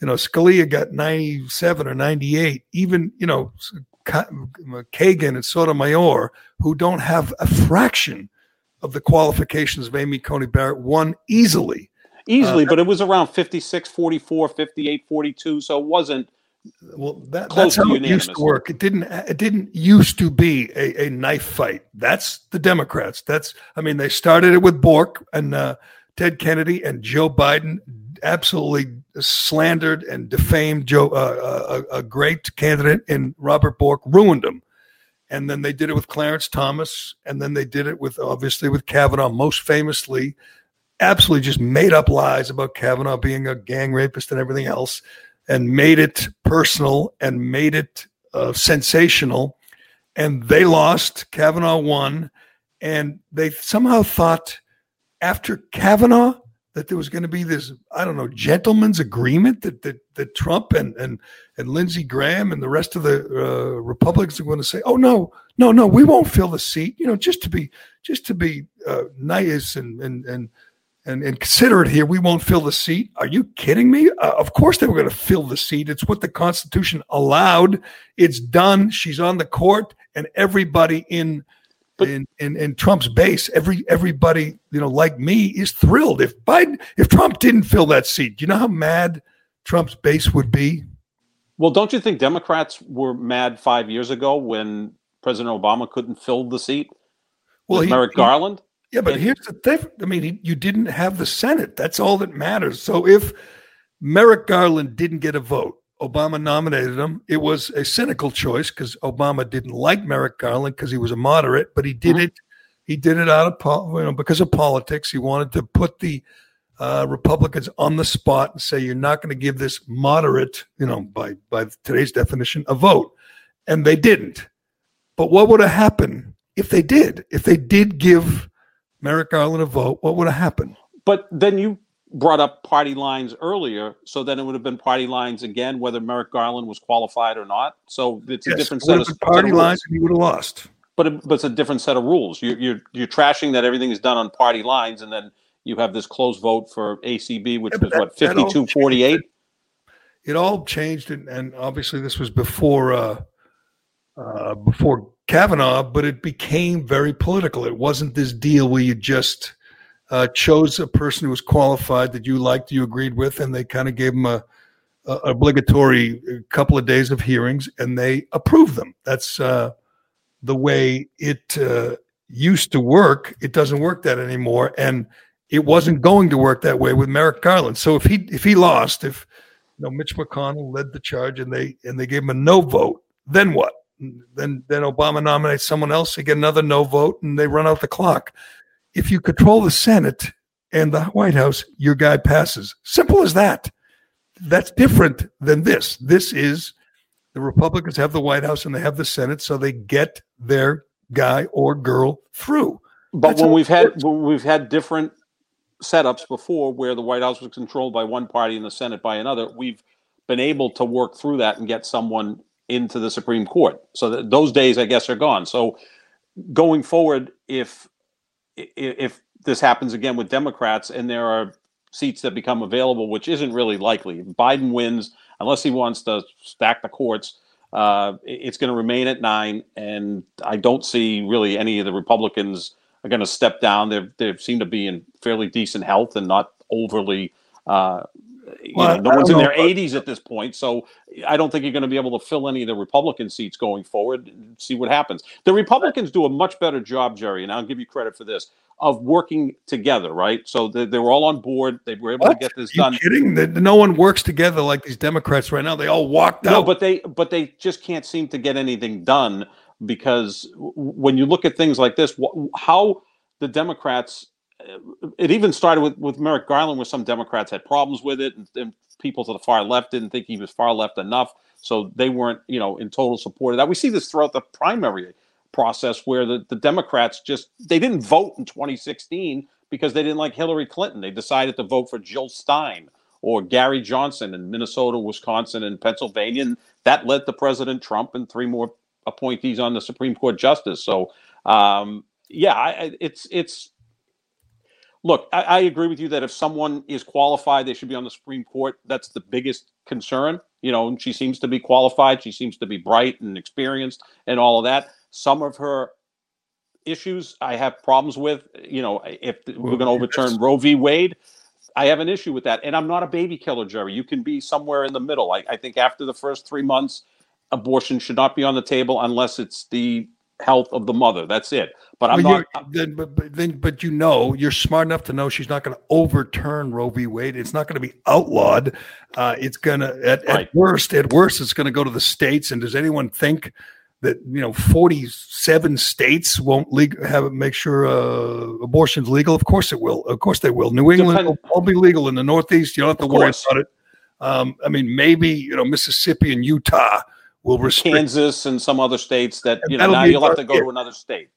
you know, Scalia got 97 or 98. Even, you know, Kagan and Sotomayor, who don't have a fraction of the qualifications of Amy Coney Barrett won easily. Easily, uh, but it was around 56 44, 58 42. So it wasn't well, that, that's how it used to work. It didn't. It didn't used to be a, a, knife fight. That's the Democrats. That's. I mean, they started it with Bork and uh, Ted Kennedy and Joe Biden. Absolutely slandered and defamed Joe, uh, a, a, great candidate in Robert Bork, ruined him. And then they did it with Clarence Thomas, and then they did it with obviously with Kavanaugh. Most famously, absolutely just made up lies about Kavanaugh being a gang rapist and everything else and made it personal and made it uh, sensational. And they lost. Kavanaugh won. And they somehow thought after Kavanaugh that there was going to be this, I don't know, gentleman's agreement that that, that Trump and, and and Lindsey Graham and the rest of the uh, Republicans are going to say, "Oh no, no, no, we won't fill the seat," you know, just to be just to be uh, nice and and and and, and consider it here. We won't fill the seat. Are you kidding me? Uh, of course they were going to fill the seat. It's what the Constitution allowed. It's done. She's on the court, and everybody in but, in, in, in Trump's base, every everybody you know like me is thrilled. If Biden, if Trump didn't fill that seat, do you know how mad Trump's base would be? Well, don't you think Democrats were mad five years ago when President Obama couldn't fill the seat? Well, he, Merrick Garland. Yeah, but and, here's the thing. I mean, you didn't have the Senate. That's all that matters. So if Merrick Garland didn't get a vote, Obama nominated him. It was a cynical choice because Obama didn't like Merrick Garland because he was a moderate, but he did mm-hmm. it. He did it out of you know because of politics. He wanted to put the uh, Republicans on the spot and say you're not going to give this moderate, you know, by by today's definition, a vote, and they didn't. But what would have happened if they did? If they did give Merrick Garland a vote, what would have happened? But then you brought up party lines earlier, so then it would have been party lines again, whether Merrick Garland was qualified or not. So it's yes, a different set of party set of lines, and he would have lost. But, it, but it's a different set of rules. You, you're you're trashing that everything is done on party lines, and then you have this close vote for ACB, which yeah, was that, what 52 48. It all changed, and, and obviously this was before uh, uh, before Kavanaugh, but it became very political. It wasn't this deal where you just uh, chose a person who was qualified that you liked, you agreed with, and they kind of gave them a, a, obligatory couple of days of hearings, and they approved them. That's uh, the way it uh, used to work. It doesn't work that anymore, and it wasn't going to work that way with Merrick Garland. So if he if he lost, if you know Mitch McConnell led the charge and they and they gave him a no vote, then what? then then Obama nominates someone else, they get another no vote, and they run out the clock. If you control the Senate and the White House, your guy passes. Simple as that. That's different than this. This is the Republicans have the White House and they have the Senate, so they get their guy or girl through. But That's when we've had when we've had different setups before where the White House was controlled by one party and the Senate by another, we've been able to work through that and get someone into the Supreme Court. So th- those days, I guess, are gone. So going forward, if if this happens again with Democrats and there are seats that become available, which isn't really likely, if Biden wins unless he wants to stack the courts. Uh, it's going to remain at nine, and I don't see really any of the Republicans are going to step down. They they seem to be in fairly decent health and not overly uh, well, know, no one's in their 80s at this point, so I don't think you're going to be able to fill any of the Republican seats going forward. see what happens. The Republicans do a much better job, Gerry, and I'll give you credit for this of working together, right? So they, they were all on board. They were able what? to get this done. Kidding? No one works together like these Democrats right now. They all walked out. No, but they but they just can't seem to get anything done because when you look at things like this, how the Democrats it even started with, with Merrick Garland, where some Democrats had problems with it, and, and, people to the far left didn't think he was far left enough, so they weren't, you know, in total support of that. We see this throughout the primary process, where the, the Democrats just they didn't vote in 2016 because they didn't like Hillary Clinton. They decided to vote for Jill Stein or Gary Johnson in Minnesota, Wisconsin, and Pennsylvania, and that led to President Trump and three more appointees on the Supreme Court justice. So, um, yeah, I, it's it's look, I, I, agree with you that if someone is qualified, they should be on the Supreme Court. That's the biggest concern. You know, she seems to be qualified. She seems to be bright and experienced and all of that. Some of her issues I have problems with. You know, if we're going to overturn Roe v. Wade, I have an issue with that. And I'm not a baby killer, Gerry. You can be somewhere in the middle. I, I think after the first three months, abortion should not be on the table unless it's the health of the mother. That's it. But I'm well, not. Then, but, but then, but you know, you're smart enough to know she's not going to overturn Roe v. Wade. It's not going to be outlawed. Uh, it's going to, at, right. at worst, at worst, it's going to go to the states. And does anyone think that you know 47 states won't legal, have make sure uh, abortion's legal? Of course it will. Of course they will. New England Depend- will all be legal in the Northeast. You don't have to worry about it. Um, I mean, maybe you know Mississippi and Utah will restrict Kansas and some other states that you know now you'll have to go it. to another state.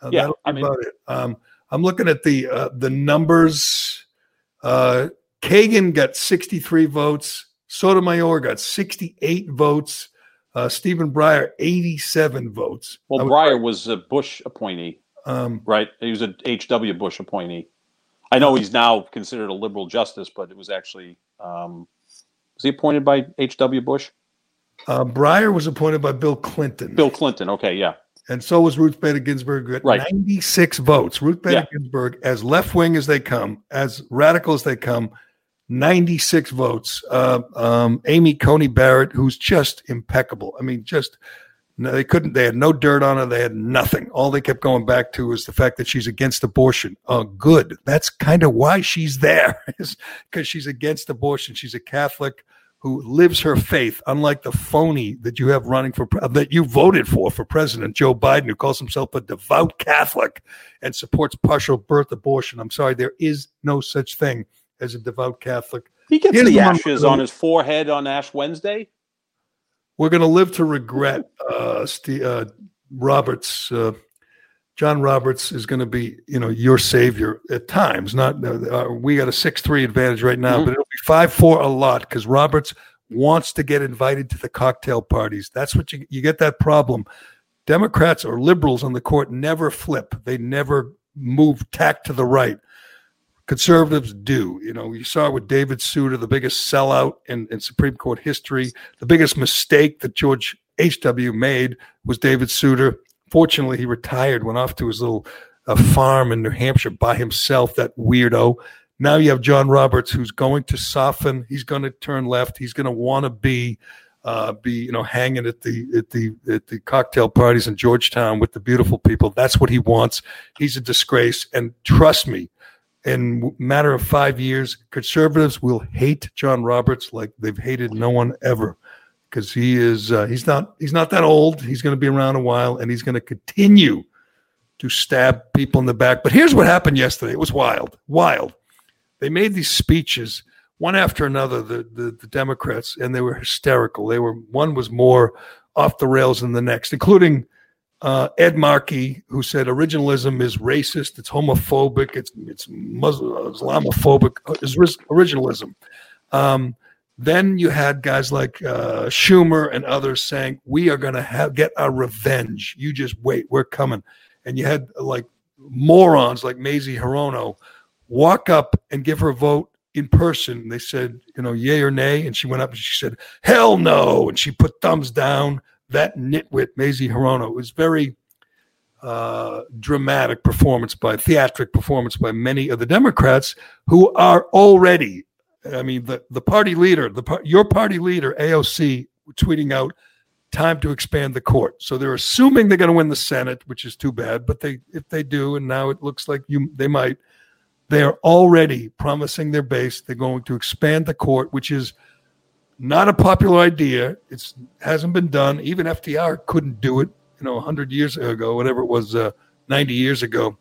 Uh, yeah, I mean, um, I'm looking at the uh, the numbers. Uh, Kagan got 63 votes. Sotomayor got 68 votes. Uh, Stephen Breyer, 87 votes. Well, Breyer was a Bush appointee, um, right? He was a H.W. Bush appointee. I know he's now considered a liberal justice, but it was actually um, was he appointed by H.W. Bush? Uh, Breyer was appointed by Bill Clinton. Bill Clinton. Okay, yeah. And so was Ruth Bader Ginsburg at right. 96 votes. Ruth Bader yeah. Ginsburg, as left wing as they come, as radical as they come, 96 votes. Uh, um, Amy Coney Barrett, who's just impeccable. I mean, just no, they couldn't. They had no dirt on her. They had nothing. All they kept going back to was the fact that she's against abortion. Oh, good. That's kind of why she's there, is because she's against abortion. She's a Catholic who lives her faith, unlike the phony that you have running for that you voted for for president, Joe Biden, who calls himself a devout Catholic and supports partial birth abortion. I'm sorry, there is no such thing as a devout Catholic. He gets Here's the ashes on his forehead on Ash Wednesday. We're going to live to regret uh, Steve, uh, Roberts. Uh, John Roberts is going to be, you know, your savior at times. Not uh, we got a six three advantage right now, mm-hmm. but it'll be five four a lot because Roberts wants to get invited to the cocktail parties. That's what you you get that problem. Democrats or liberals on the court never flip. They never move tack to the right. Conservatives do. You know, you saw it with David Souter, the biggest sellout in, in Supreme Court history. The biggest mistake that George H.W. made was David Souter. Fortunately, he retired, went off to his little uh, farm in New Hampshire by himself, that weirdo. Now you have John Roberts, who's going to soften. He's going to turn left. He's going to want to be uh, be you know hanging at the at the at the cocktail parties in Georgetown with the beautiful people. That's what he wants. He's a disgrace, and trust me, in matter of five years, conservatives will hate John Roberts like they've hated no one ever, because he is uh, he's not he's not that old. He's going to be around a while, and he's going to continue to stab people in the back. But here's what happened yesterday. It was wild, wild. They made these speeches one after another, the, the, the Democrats, and they were hysterical. They were one was more off the rails than the next, including uh, Ed Markey, who said originalism is racist, it's homophobic, it's it's Muslim, Islamophobic, is originalism. Um, then you had guys like uh, Schumer and others saying, "We are going to get our revenge. You just wait, we're coming." And you had like morons like Mazie Hirono walk up and give her a vote in person. They said, you know, yay or nay, and she went up and she said, "Hell no!" and she put thumbs down that nitwit Mazie Hirono it was very uh, dramatic performance by theatric performance by many of the Democrats who are already, I mean, the, the party leader, the your party leader AOC tweeting out time to expand the court. So they're assuming they're going to win the Senate, which is too bad. But they, if they do, and now it looks like you they might, they are already promising their base they're going to expand the court, which is not a popular idea. It hasn't been done. Even FDR couldn't do it, you know, 100 years ago, whatever it was, uh, 90 years ago.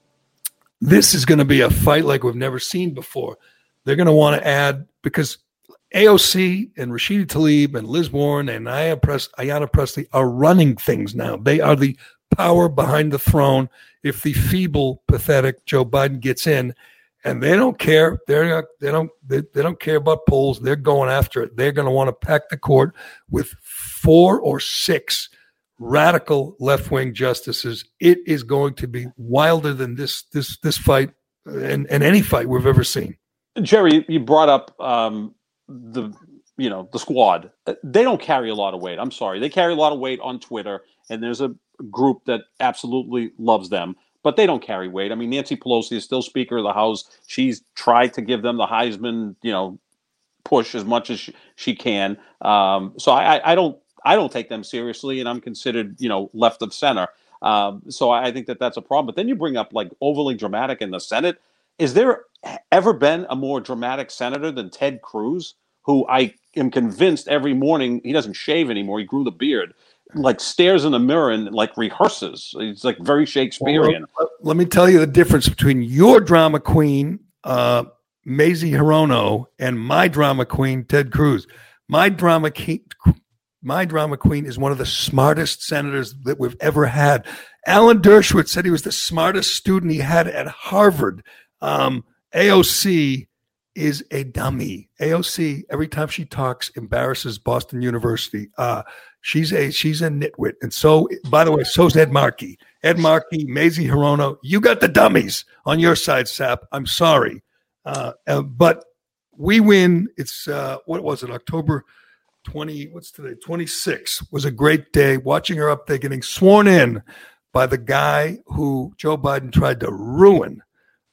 This is going to be a fight like we've never seen before. They're going to want to add because AOC and Rashida Tlaib and Liz Warren and Ayanna Pressley are running things now. They are the power behind the throne. If the feeble, pathetic Joe Biden gets in, and they don't care. They're not, they don't they, they don't care about polls. They're going after it. They're going to want to pack the court with four or six radical left wing justices. It is going to be wilder than this this this fight uh, and, and any fight we've ever seen. Gerry, you brought up um, the you know the squad. They don't carry a lot of weight. I'm sorry, they carry a lot of weight on Twitter, and there's a group that absolutely loves them. but they don't carry weight. I mean, Nancy Pelosi is still Speaker of the House. She's tried to give them the Heisman, you know, push as much as she, she can. Um, so I, I don't I don't take them seriously, and I'm considered you know left of center. Um, so I think that that's a problem. But then you bring up like overly dramatic in the Senate. Is there ever been a more dramatic senator than Ted Cruz, who I am convinced every morning he doesn't shave anymore. He grew the beard, like stares in the mirror and like rehearses. He's like very Shakespearean. Well, let me tell you the difference between your drama queen, uh, Mazie Hirono, and my drama queen, Ted Cruz. My drama king, my drama queen is one of the smartest senators that we've ever had. Alan Dershowitz said he was the smartest student he had at Harvard. Um, AOC is a dummy. AOC every time she talks embarrasses Boston University. Uh, she's a she's a nitwit, and so by the way, so's Ed Markey. Ed Markey, Mazie Hirono, you got the dummies on your side, Sap. I'm sorry, uh, uh, but we win. It's uh, what was it? October 20, what's today? 26 was a great day. Watching her up there getting sworn in by the guy who Joe Biden tried to ruin,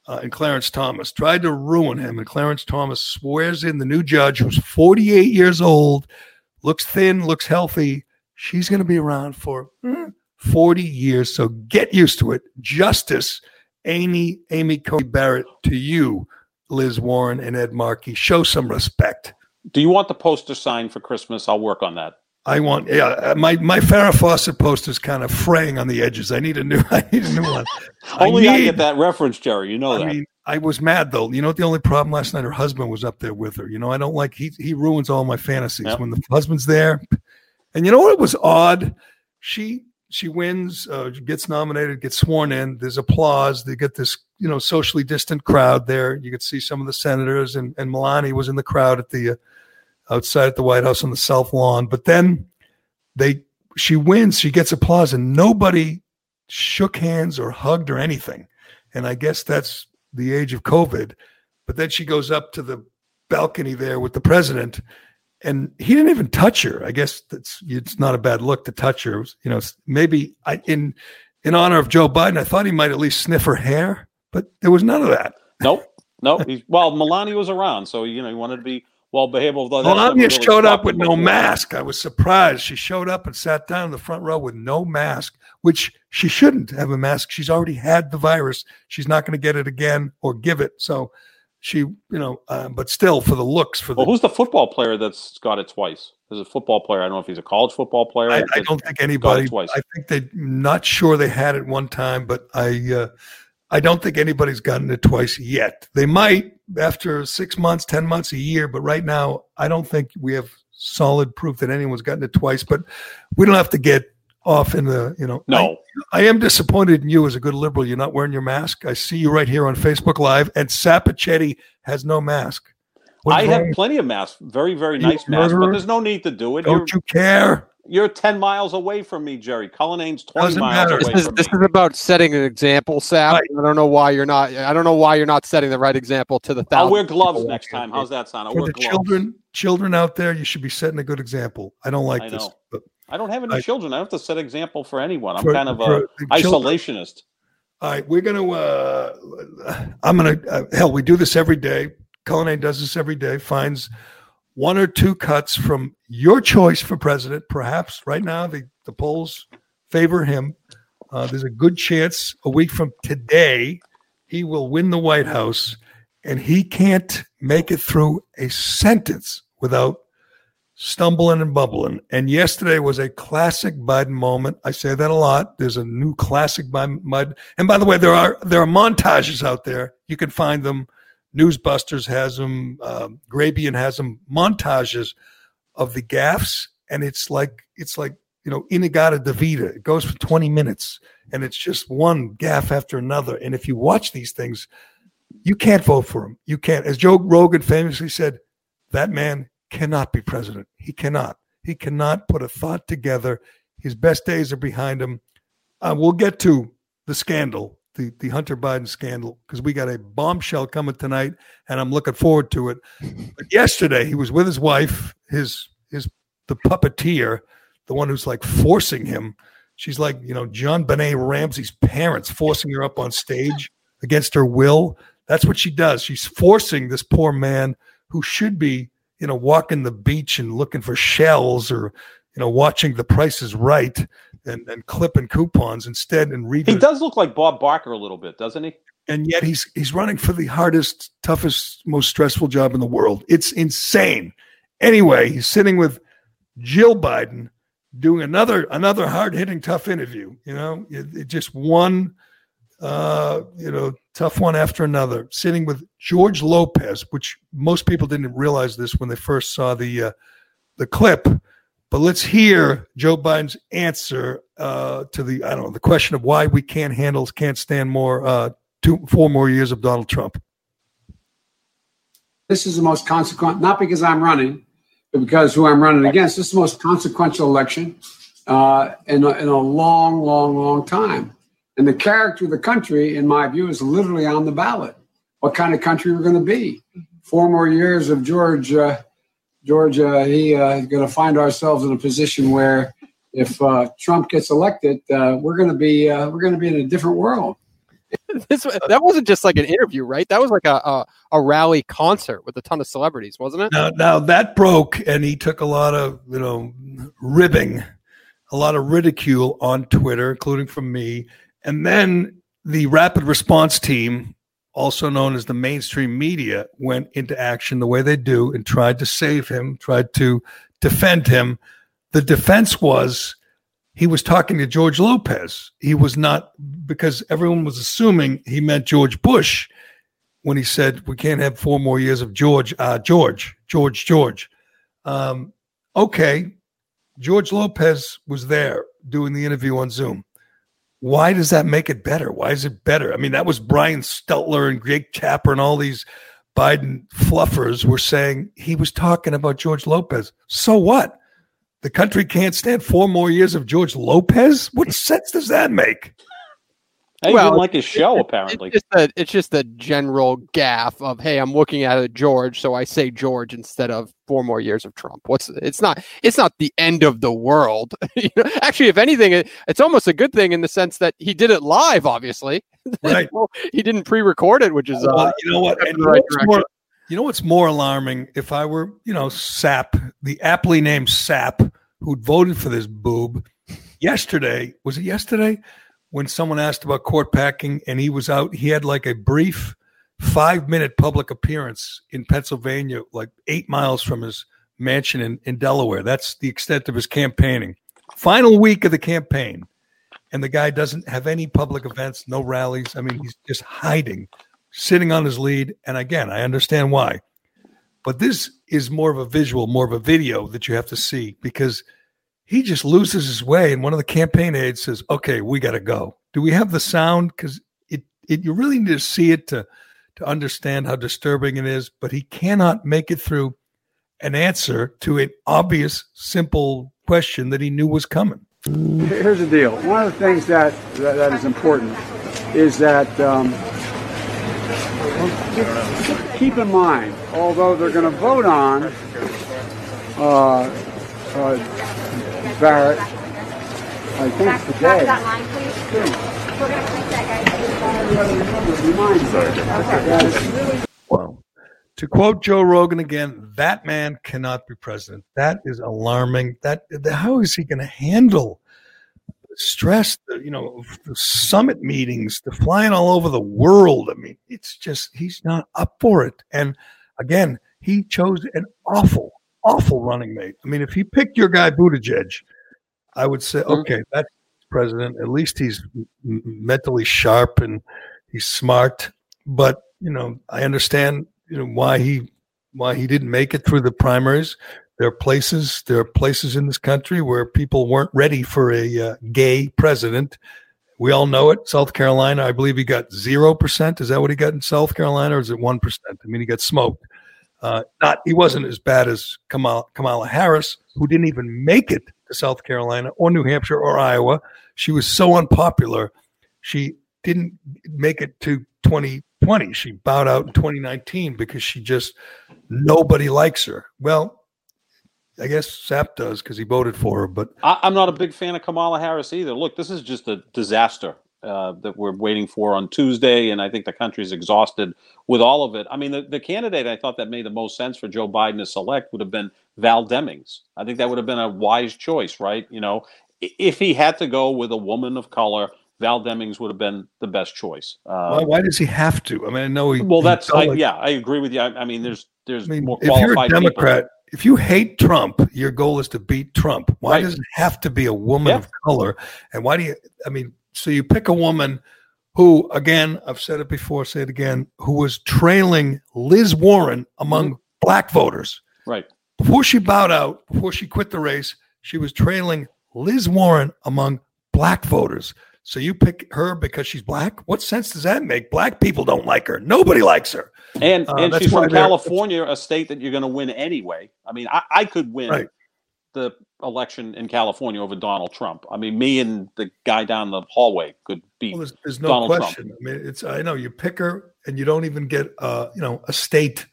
uh, and Clarence Thomas tried to ruin him. And Clarence Thomas swears in the new judge who's 48 years old, looks thin, looks healthy. She's going to be around for hmm, 40 years. So get used to it. Justice, Amy, Amy Coney Barrett, to you, Liz Warren and Ed Markey. Show some respect. Do you want the poster signed for Christmas? I'll work on that. I want yeah. My my Farrah Fawcett poster is kind of fraying on the edges. I need a new. I need a new one. only I, need, I, get that reference, Gerry. You know I that. Mean, I was mad though. You know what the only problem last night? Her husband was up there with her. You know, I don't like he he ruins all my fantasies yep. when the husband's there. And you know what was odd? She she wins, uh, gets nominated, gets sworn in. There's applause. They get this you know socially distant crowd there. You could see some of the senators and and Melania was in the crowd at the. Uh, outside at the White House on the South Lawn. But then they she wins, she gets applause, and nobody shook hands or hugged or anything. And I guess that's the age of COVID. But then she goes up to the balcony there with the president, and he didn't even touch her. I guess that's it's not a bad look to touch her. You know, maybe I in in honor of Joe Biden, I thought he might at least sniff her hair, but there was none of that. Nope, nope. well, Melania was around, so you know he wanted to be well behaved. Melania really showed up with no mask. I was surprised. She showed up and sat down in the front row with no mask, which she shouldn't have a mask. She's already had the virus. She's not going to get it again or give it. So she, you know, uh, but still for the looks. For well, who's the football player that's got it twice? There's a football player. I don't know if he's a college football player. I, I don't think anybody. I think they not sure they had it one time, but I. Uh, I don't think anybody's gotten it twice yet. They might after six months, 10 months, a year, but right now, I don't think we have solid proof that anyone's gotten it twice. But we don't have to get off in the, you know. No. I, I am disappointed in you as a good liberal. You're not wearing your mask. I see you right here on Facebook Live, and Sapichetti has no mask. What's I have plenty of masks, very, very nice masks, but there's no need to do it. Don't You're, you care? You're 10 miles away from me, Gerry. Cullinane's 20 Doesn't miles matter. away this is, from this me. is about setting an example, Sap. Right. I don't know why you're not. I don't know why you're not setting the right example to the. I'll wear gloves next time. How's that sound? I'll For wear the gloves. children, children out there, you should be setting a good example. I don't like I this. But I don't have any I, children. I have to set example for anyone. I'm for, kind of a isolationist. Children. All right, we're gonna. Uh, I'm gonna. Uh, hell, we do this every day. Cullinane does this every day. Finds one or two cuts from your choice for president. Perhaps right now the, the polls favor him. Uh, there's a good chance a week from today he will win the White House, and he can't make it through a sentence without stumbling and bubbling. And yesterday was a classic Biden moment. I say that a lot. There's a new classic Biden. And by the way, there are there are montages out there. You can find them Newsbusters has them, um, Grabien has them, montages of the gaffs, and it's like it's like you know In-A-Gadda-Da-Vida. It goes for twenty minutes, and it's just one gaff after another. And if you watch these things, you can't vote for him. You can't. As Joe Rogan famously said, that man cannot be president. He cannot. He cannot put a thought together. His best days are behind him. Uh, we'll get to the scandal the, the Hunter Biden scandal because we got a bombshell coming tonight, and I'm looking forward to it. But yesterday, he was with his wife, his his the puppeteer, the one who's like forcing him She's like, you know, JonBenét Ramsey's parents forcing her up on stage against her will. That's what she does. She's forcing this poor man who should be, you know, walking the beach and looking for shells or, you know, watching The Price is Right and, and clipping coupons instead and reading. He does look like Bob Barker a little bit, doesn't he? And yet he's he's running for the hardest, toughest, most stressful job in the world. It's insane. Anyway, he's sitting with Jill Biden doing another another hard hitting tough interview. You know, it, it just one uh, you know tough one after another. Sitting with George Lopez, which most people didn't realize this when they first saw the uh, the clip. But let's hear Joe Biden's answer uh, to the I don't know the question of why we can't handle can't stand more uh, two four more years of Donald Trump. This is the most consequent, not because I'm running, but because who I'm running against. This is the most consequential election uh, in, a, in a long, long, long time. And the character of the country, in my view, is literally on the ballot. What kind of country we're going to be? Four more years of George. Uh, George, uh, he uh, is going to find ourselves in a position where, if uh, Trump gets elected, uh, we're going to be uh, we're going to be in a different world. this that wasn't just like an interview, right? That was like a, a, a rally concert with a ton of celebrities, wasn't it? Now, now that broke, and he took a lot of you know ribbing, a lot of ridicule on Twitter, including from me, and then the rapid response team, also known as the mainstream media, went into action the way they do and tried to save him, tried to defend him. The defense was he was talking to George Lopez. He was not because everyone was assuming he meant George Bush when he said we can't have four more years of George, uh, George, George, George. Um, okay, George Lopez was there doing the interview on Zoom. Why does that make it better? Why is it better? I mean, that was Brian Stelter and Jake Tapper and all these Biden fluffers were saying he was talking about George Lopez. So what? The country can't stand four more years of George Lopez. What sense does that make? I well, didn't like his show. Apparently, it's just, a, it's just a general gaff of "Hey, I'm looking at a George, so I say George instead of four more years of Trump." What's it's not it's not the end of the world. Actually, if anything, it, it's almost a good thing in the sense that he did it live. Obviously, right? he didn't pre-record it, which is well, uh, you know what? And right more, you know what's more alarming? If I were, you know, Sap, the aptly named Sap, who'd voted for this boob yesterday, was it yesterday? When someone asked about court packing and he was out, he had like a brief five minute public appearance in Pennsylvania, like eight miles from his mansion in, in Delaware. That's the extent of his campaigning. Final week of the campaign. And the guy doesn't have any public events, no rallies. I mean, he's just hiding sitting on his lead. And again, I understand why. But this is more of a visual, more of a video that you have to see because he just loses his way. And one of the campaign aides says, Okay, we got to go. Do we have the sound? Because it, it, you really need to see it to, to understand how disturbing it is. But he cannot make it through an answer to an obvious, simple question that he knew was coming. Here's the deal. One of the things that, that, that is important is that um, keep in mind, although they're going to vote on uh, uh, Barrett, I think today. That line, please. Well, to quote Joe Rogan again, that man cannot be president. That is alarming. That how is he going to handle stress, the, you know, the summit meetings, the flying all over the world. I mean, it's just, he's not up for it. And again, he chose an awful, awful running mate. I mean, if he picked your guy Buttigieg, I would say, mm-hmm. okay, that's president. At least he's mentally sharp and he's smart. But you know, I understand you know why he why he didn't make it through the primaries. There are places, there are places in this country where people weren't ready for a uh, gay president. We all know it. South Carolina, I believe he got zero percent. Is that what he got in South Carolina, or is it one percent? I mean, he got smoked. Uh, not he wasn't as bad as Kamala, Kamala Harris, who didn't even make it to South Carolina or New Hampshire or Iowa. She was so unpopular, she didn't make it to 2020. She bowed out in 2019 because she just nobody likes her. Well, I guess Sapp does because he voted for her. But I, am not a big fan of Kamala Harris either. Look, this is just a disaster uh, that we're waiting for on Tuesday, and I think the country's exhausted with all of it. I mean, the, the candidate I thought that made the most sense for Joe Biden to select would have been Val Demings. I think that would have been a wise choice, right? You know, if he had to go with a woman of color Val Demings would have been the best choice. Uh, why, why, does he have to? I mean, I know he. Well, that's I, yeah, I agree with you. I, I mean, there's there's I mean, more qualified. If you're a Democrat, people. if you hate Trump, your goal is to beat Trump. Why right. does it have to be a woman yeah. of color? And why do you? I mean, so you pick a woman who, again, I've said it before, say it again, who was trailing Liz Warren among black voters. Right. Before she bowed out, before she quit the race, she was trailing Liz Warren among black voters. So you pick her because she's black? What sense does that make? Black people don't like her. Nobody likes her. And uh, and she's from California, a state that you're going to win anyway. I mean, I, I could win right. the election in California over Donald Trump. I mean, me and the guy down the hallway could beat well, there's, there's no Donald question. Trump. I mean, it's I know you pick her and you don't even get uh, you know, a state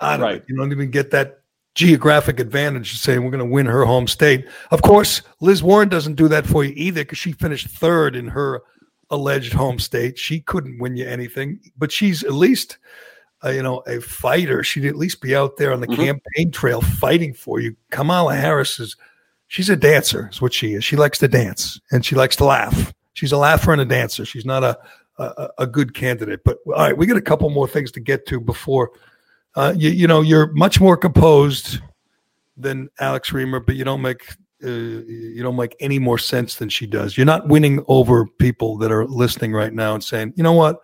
out of it. You don't even get that geographic advantage saying we're going to win her home state. Of course, Liz Warren doesn't do that for you either because she finished third in her alleged home state. She couldn't win you anything, but she's at least, uh, you know, a fighter. She'd at least be out there on the mm-hmm. campaign trail fighting for you. Kamala Harris is, she's a dancer, is what she is. She likes to dance and she likes to laugh. She's a laugher and a dancer. She's not a, a, a good candidate. But all right, we got a couple more things to get to before – uh, you, you know, you're much more composed than Alex Reimer, but you don't make uh, you don't make any more sense than she does. You're not winning over people that are listening right now and saying, you know what,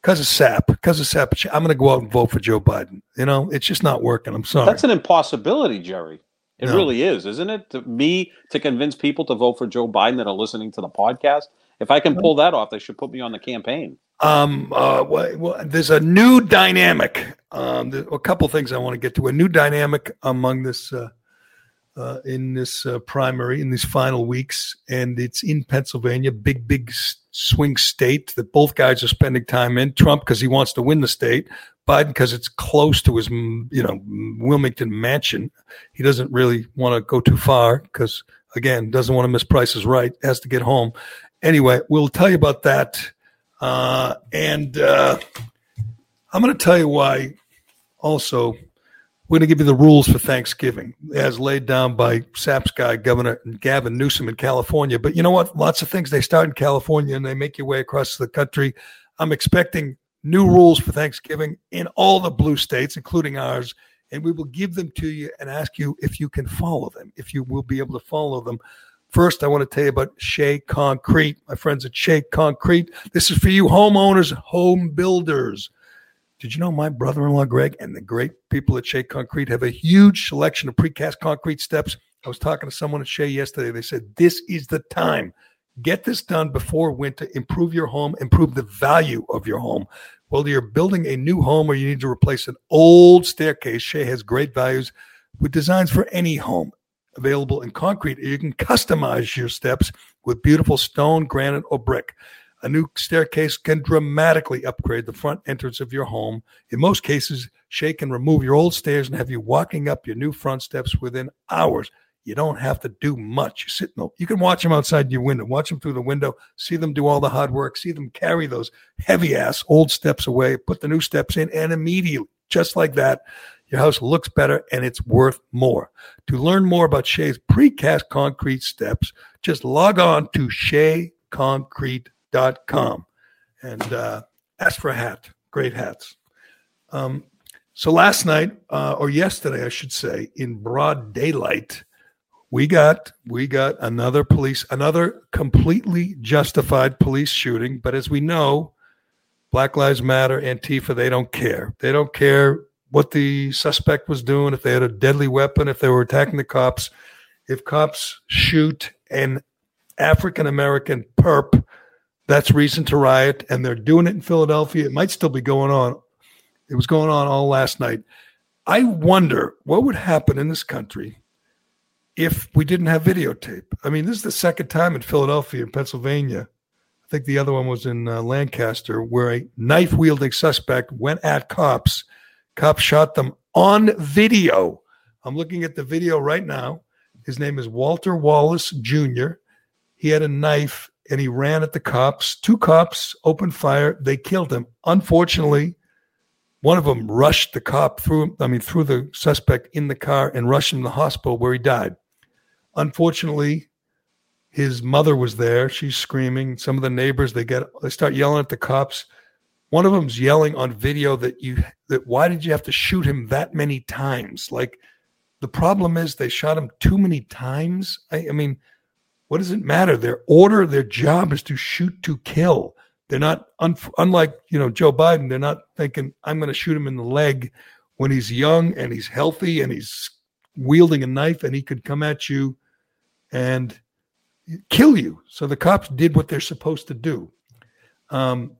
because of sap because of sap I'm going to go out and vote for Joe Biden. You know, it's just not working. I'm sorry. That's an impossibility, Gerry. It no. really is, isn't it? To me to convince people to vote for Joe Biden that are listening to the podcast. If I can pull that off, they should put me on the campaign. Um, uh, well, there's a new dynamic. Um, a couple things I want to get to. A new dynamic among this uh, uh, in this uh, primary in these final weeks, and it's in Pennsylvania, big big swing state that both guys are spending time in. Trump because he wants to win the state. Biden because it's close to his you know Wilmington mansion. He doesn't really want to go too far because again doesn't want to miss prices right. Has to get home. Anyway, we'll tell you about that uh, and uh, I'm going to tell you why also. We're going to give you the rules for Thanksgiving as laid down by Sapp's guy, Governor Gavin Newsom in California. But you know what? Lots of things they start in California and they make your way across the country. I'm expecting new rules for Thanksgiving in all the blue states, including ours, and we will give them to you and ask you if you can follow them, if you will be able to follow them. First, I want to tell you about Shea Concrete. My friends at Shea Concrete. This is for you homeowners, home builders. Did you know my brother in law, Greg, and the great people at Shea Concrete have a huge selection of precast concrete steps? I was talking to someone at Shea yesterday. They said, This is the time. Get this done before winter. Improve your home, improve the value of your home. Whether you're building a new home or you need to replace an old staircase, Shea has great values with designs for any home available in concrete. You can customize your steps with beautiful stone, granite, or brick. A new staircase can dramatically upgrade the front entrance of your home. In most cases, Shea can remove your old stairs and have you walking up your new front steps within hours. You don't have to do much. You sit no, you can watch them outside your window, watch them through the window, see them do all the hard work, see them carry those heavy ass old steps away, put the new steps in, and immediately, just like that, your house looks better and it's worth more. To learn more about Shea's precast concrete steps, just log on to sheaconcrete.com and uh, ask for a hat. Great hats. Um, so last night, uh, or yesterday, I should say, in broad daylight, we got we got another police another completely justified police shooting. But as we know, Black Lives Matter, Antifa, they don't care. They don't care what the suspect was doing, if they had a deadly weapon, if they were attacking the cops. If cops shoot an African American perp, that's reason to riot. And they're doing it in Philadelphia. It might still be going on. It was going on all last night. I wonder what would happen in this country if we didn't have videotape. I mean, this is the second time in Philadelphia and Pennsylvania. I think the other one was in uh, Lancaster, where a knife wielding suspect went at cops Cops shot them on video I'm looking at the video right now. His name is Walter Wallace Jr. He had a knife and he ran at the cops. Two cops opened fire. They killed him. Unfortunately, one of them rushed the cop through, I mean, through the suspect in the car and rushed him to the hospital where he died. Unfortunately, his mother was there. She's screaming. Some of the neighbors, they get, they start yelling at the cops. One of them's yelling on video that you, that why did you have to shoot him that many times? Like, the problem is they shot him too many times. I, I mean, what does it matter? Their order, their job is to shoot to kill. They're not un, unlike you know Joe Biden. They're not thinking I'm going to shoot him in the leg when he's young and he's healthy and he's wielding a knife and he could come at you and kill you. So the cops did what they're supposed to do. Um,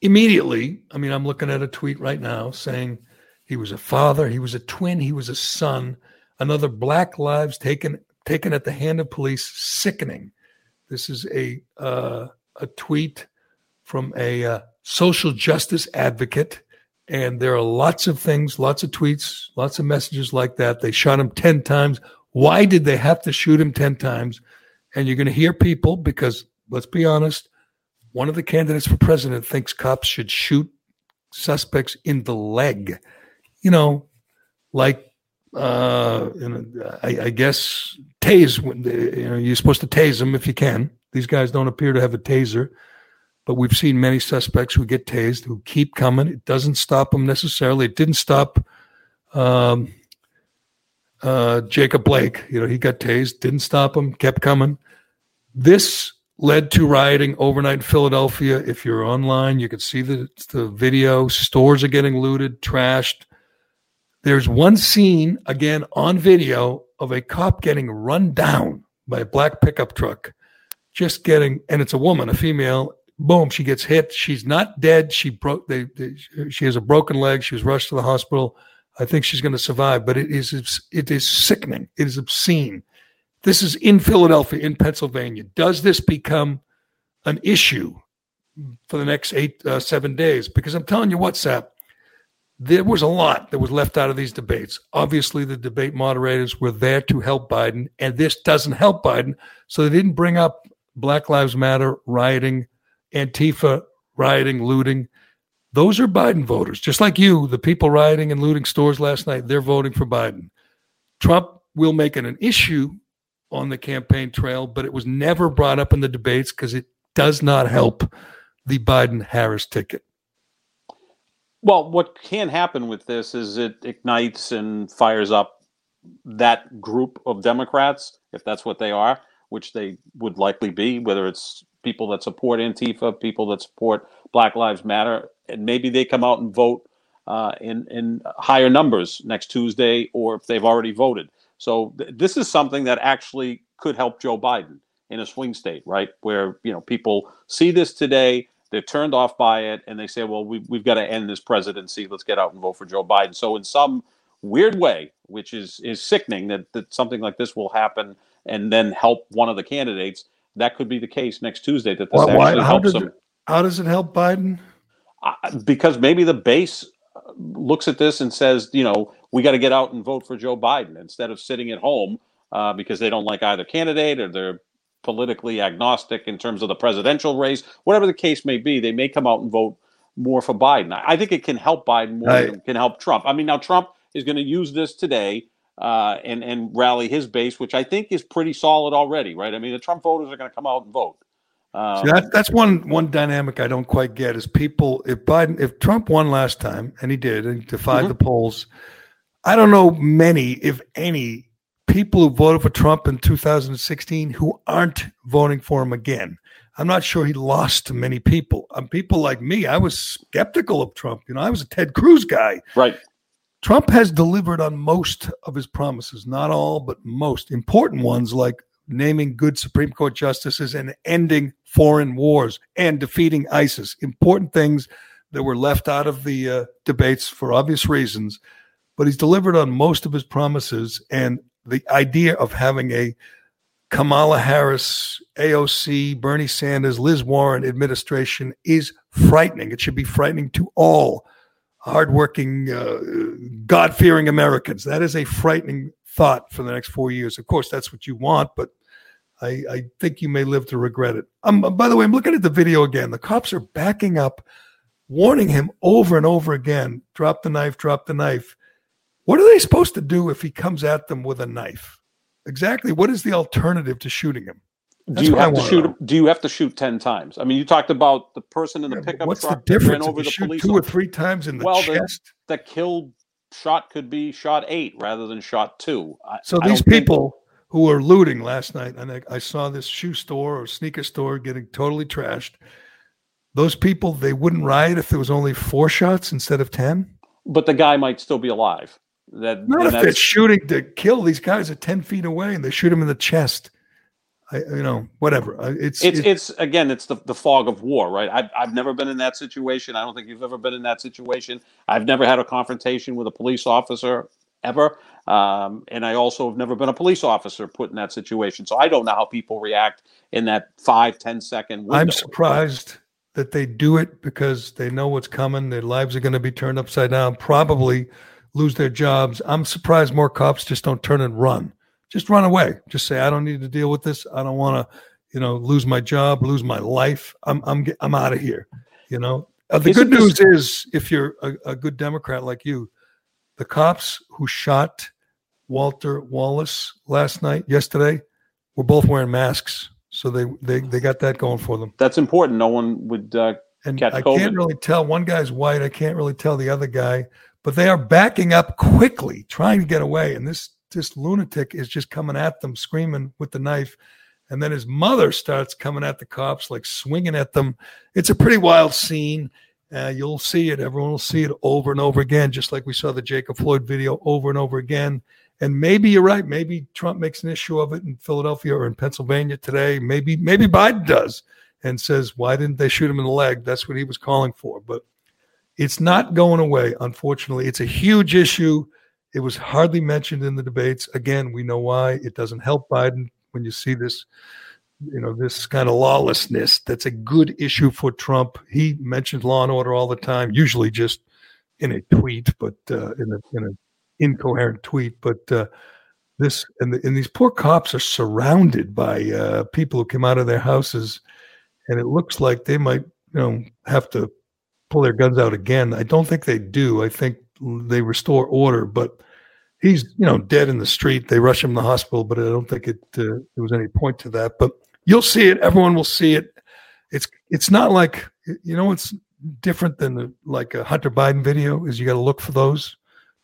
immediately, I mean, I'm looking at a tweet right now saying he was a father, he was a twin, he was a son. Another Black lives taken taken at the hand of police. Sickening. This is a uh, a tweet from a uh, social justice advocate, and there are lots of things, lots of tweets, lots of messages like that. They shot him ten times. Why did they have to shoot him ten times? And you're going to hear people because let's be honest, one of the candidates for president thinks cops should shoot suspects in the leg you know, like uh, I, I, guess tase. You know, you're supposed to tase them if you can. These guys don't appear to have a taser, but we've seen many suspects who get tased who keep coming. It doesn't stop them necessarily. It didn't stop um, uh, Jacob Blake. You know, he got tased, didn't stop him, kept coming. This led to rioting overnight in Philadelphia. If you're online, you can see the, the video. Stores are getting looted, trashed. There's one scene, again, on video of a cop getting run down by a black pickup truck, just getting, and it's a woman, a female. Boom, she gets hit. She's not dead. She broke, they, they she has a broken leg. She was rushed to the hospital. I think she's going to survive, but it is, it is sickening. It is obscene. This is in Philadelphia, in Pennsylvania. Does this become an issue for the next eight, uh, seven days? Because I'm telling you what, Sap, there was a lot that was left out of these debates. Obviously, the debate moderators were there to help Biden, and this doesn't help Biden. So they didn't bring up Black Lives Matter, rioting, Antifa, rioting, looting. Those are Biden voters, just like you, the people rioting and looting stores last night, they're voting for Biden. Trump will make it an issue on the campaign trail, but it was never brought up in the debates because it does not help the Biden Harris ticket. Well, what can happen with this is it ignites and fires up that group of Democrats, if that's what they are, which they would likely be, whether it's people that support Antifa, people that support Black Lives Matter, and maybe they come out and vote uh, in in higher numbers next Tuesday, or if they've already voted. So th- this is something that actually could help Joe Biden in a swing state, right? Where you know people see this today, they're turned off by it, and they say, "Well, we, we've got to end this presidency. Let's get out and vote for Joe Biden." So, in some weird way, which is is sickening, that that something like this will happen and then help one of the candidates. That could be the case next Tuesday. That this actually helps them. how does it help Biden? Because maybe the base uh, looks at this and says, you know, we got to get out and vote for Joe Biden instead of sitting at home uh, because they don't like either candidate or they're politically agnostic in terms of the presidential race, whatever the case may be, they may come out and vote more for Biden. I think it can help Biden more right. than it can help Trump. I mean, now Trump is going to use this today uh, and and rally his base, which I think is pretty solid already, right? I mean, the Trump voters are going to come out and vote. Um, See, that, that's one one dynamic I don't quite get is people if Biden if Trump won last time and he did and defied mm-hmm. the polls, I don't know many if any people who voted for Trump in 2016 who aren't voting for him again. I'm not sure he lost to many people. Um, people like me, I was skeptical of Trump. You know, I was a Ted Cruz guy. Right. Trump has delivered on most of his promises, not all, but most important ones like naming good Supreme Court justices and ending foreign wars and defeating ISIS. Important things that were left out of the uh, debates for obvious reasons. But he's delivered on most of his promises. And the idea of having a Kamala Harris, AOC, Bernie Sanders, Liz Warren administration is frightening. It should be frightening to all hardworking, uh, God fearing Americans. That is a frightening thought for the next four years. Of course, that's what you want, but I, I think you may live to regret it. Um, by the way, I'm looking at the video again. The cops are backing up, warning him over and over again drop the knife, drop the knife. What are they supposed to do if he comes at them with a knife? Exactly. What is the alternative to shooting him? That's do you have to shoot? Do you have to shoot ten times? I mean, you talked about the person in the yeah, pickup what's truck the difference ran over the police. Two or three times in the well, chest. The, the kill shot could be shot eight rather than shot two. I, so these people. Who were looting last night, and I, I saw this shoe store or sneaker store getting totally trashed. Those people, they wouldn't riot if there was only four shots instead of ten. But the guy might still be alive. That not if they're shooting to kill. These guys are ten feet away and they shoot him in the chest. I, you know, whatever. It's, it's, it's, it's again, it's the, the fog of war, right? I've, I've never been in that situation. I don't think you've ever been in that situation. I've never had a confrontation with a police officer ever. Um, and I also have never been a police officer put in that situation. So I don't know how people react in that five, ten second window. I'm surprised that they do it because they know what's coming. Their lives are going to be turned upside down, probably lose their jobs. I'm surprised more cops just don't turn and run just run away. Just say, I don't need to deal with this. I don't want to, you know, lose my job, lose my life. I'm, I'm, I'm out of here. You know, uh, the Isn't good news this- is if you're a, a good Democrat like you, the cops who shot Walter Wallace last night, yesterday, were both wearing masks. So they, they, they got that going for them. That's important. No one would uh, and catch I COVID. can't really tell. One guy's white. I can't really tell the other guy, but they are backing up quickly, trying to get away. And this this lunatic is just coming at them, screaming with the knife. And then his mother starts coming at the cops, like swinging at them. It's a pretty wild scene. Uh, you'll see it. Everyone will see it over and over again, just like we saw the Jacob Floyd video over and over again. And maybe you're right. Maybe Trump makes an issue of it in Philadelphia or in Pennsylvania today. Maybe maybe Biden does and says, "Why didn't they shoot him in the leg?" That's what he was calling for. But it's not going away. Unfortunately, it's a huge issue. It was hardly mentioned in the debates. Again, we know why. It doesn't help Biden when you see this, you know, this kind of lawlessness. That's a good issue for Trump. He mentions law and order all the time, usually just in a tweet, but uh, in a in an incoherent tweet. But uh, this and, the, and these poor cops are surrounded by uh, people who come out of their houses, and it looks like they might, you know, have to pull their guns out again. I don't think they do. I think they restore order, but he's you know dead in the street. They rush him to the hospital, but I don't think it uh, there was any point to that. But you'll see it. Everyone will see it. It's it's not like you know what's different than the, like a Hunter Biden video is you got to look for those.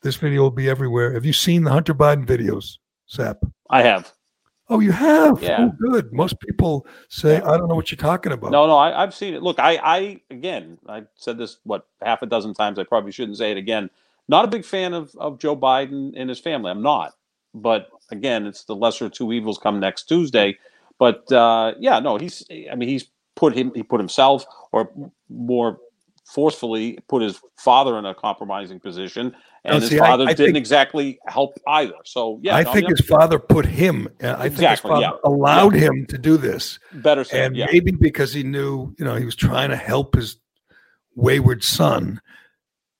This video will be everywhere. Have you seen the Hunter Biden videos, Sap? I have. Oh, you have? Yeah. Oh, good. Most people say, I don't know what you're talking about. No, no, I, have seen it. Look, I, I, again, I said this, what, half a dozen times. I probably shouldn't say it again. Not a big fan of, of Joe Biden and his family. I'm not. But again, it's the lesser two evils come next Tuesday. But uh, yeah, no, he's. I mean, he's put him. He put himself, or more forcefully, put his father in a compromising position, and no, his see, father I, I didn't think, exactly help either. So yeah, I no, think I his father put him. I exactly, think his father yeah. allowed yeah. him to do this. Better said, and yeah. maybe because he knew, you know, he was trying to help his wayward son,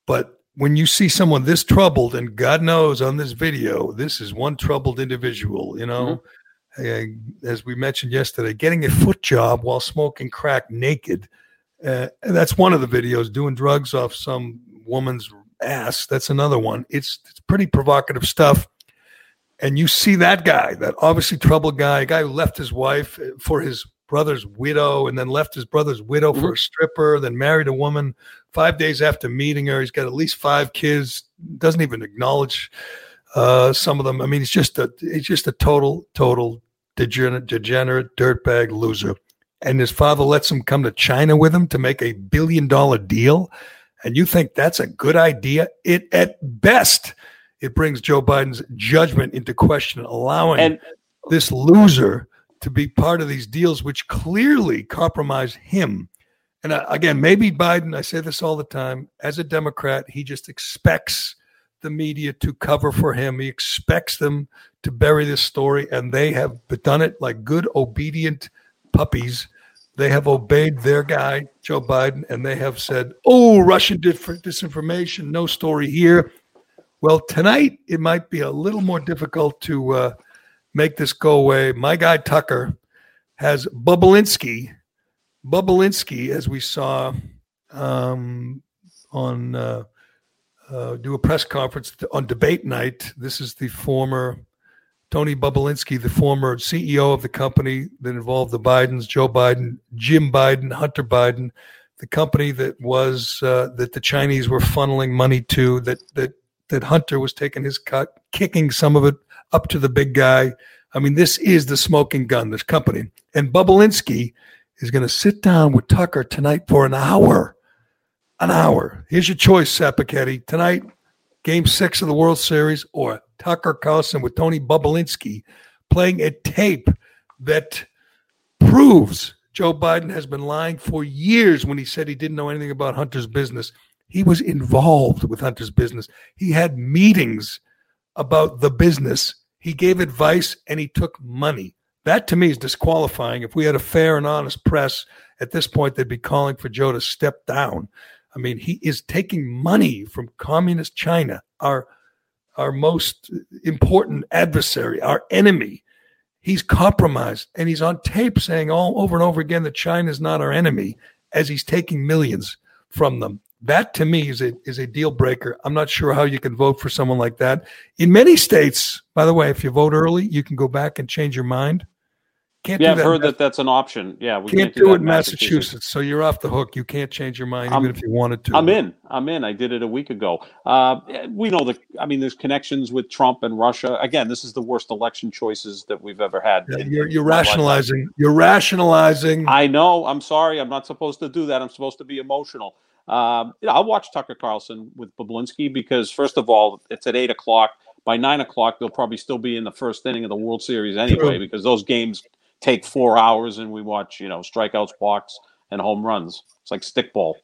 but when you see someone this troubled, and God knows on this video, this is one troubled individual, you know, mm-hmm. Uh, as we mentioned yesterday, getting a foot job while smoking crack naked. Uh, that's one of the videos. Doing drugs off some woman's ass. That's another one. It's, it's pretty provocative stuff. And you see that guy, that obviously troubled guy, a guy who left his wife uh, for his brother's widow and then left his brother's widow for a stripper, then married a woman five days after meeting her. He's got at least five kids, doesn't even acknowledge uh, some of them. I mean, it's just a he's just a total, total degenerate, degenerate dirtbag loser. And his father lets him come to China with him to make a billion dollar deal. And you think that's a good idea? It at best it brings Joe Biden's judgment into question, allowing and, this loser to be part of these deals, which clearly compromise him. And uh, again, maybe Biden, I say this all the time, as a Democrat, he just expects the media to cover for him. He expects them to bury this story, and they have done it like good, obedient puppies. they have obeyed their guy, Joe Biden, and they have said, oh, Russian disinformation, no story here. Well, tonight it might be a little more difficult to uh, make this go away. My guy Tucker has Bobulinski, Bobulinski, as we saw um, on uh, uh, do a press conference on debate night. This is the former Tony Bobulinski, the former CEO of the company that involved the Bidens, Joe Biden, Jim Biden, Hunter Biden, the company that was uh, that the Chinese were funneling money to, that that that Hunter was taking his cut, kicking some of it up to the big guy. I mean, this is the smoking gun, this company. And Bobulinski is going to sit down with Tucker tonight for an hour. An hour. Here's your choice, Sapachetti. Tonight, game six of the World Series or Tucker Carlson with Tony Bobulinski playing a tape that proves Joe Biden has been lying for years when he said he didn't know anything about Hunter's business. He was involved with Hunter's business. He had meetings about the business. He gave advice and he took money. That to me is disqualifying. If we had a fair and honest press at this point, they'd be calling for Joe to step down. I mean, he is taking money from communist China, our our most important adversary, our enemy. He's compromised and he's on tape saying all over and over again that China is not our enemy as he's taking millions from them. That to me is a is a deal breaker. I'm not sure how you can vote for someone like that. In many states, by the way, if you vote early, you can go back and change your mind. Can't yeah, I've heard that that's an option. Yeah, we can't, can't do, do it in Massachusetts. Massachusetts. So you're off the hook. You can't change your mind I'm, even if you wanted to. I'm in. I'm in. I did it a week ago. Uh, we know that. I mean, there's connections with Trump and Russia. Again, this is the worst election choices that we've ever had. Yeah, you're, you're rationalizing. You're rationalizing. I know. I'm sorry. I'm not supposed to do that. I'm supposed to be emotional. Um, you know, I'll watch Tucker Carlson with Bobulinski because, first of all, it's at eight o'clock. By nine o'clock, they'll probably still be in the first inning of the World Series anyway, True. because those games take four hours and we watch, you know, strikeouts, walks, and home runs. It's like stickball.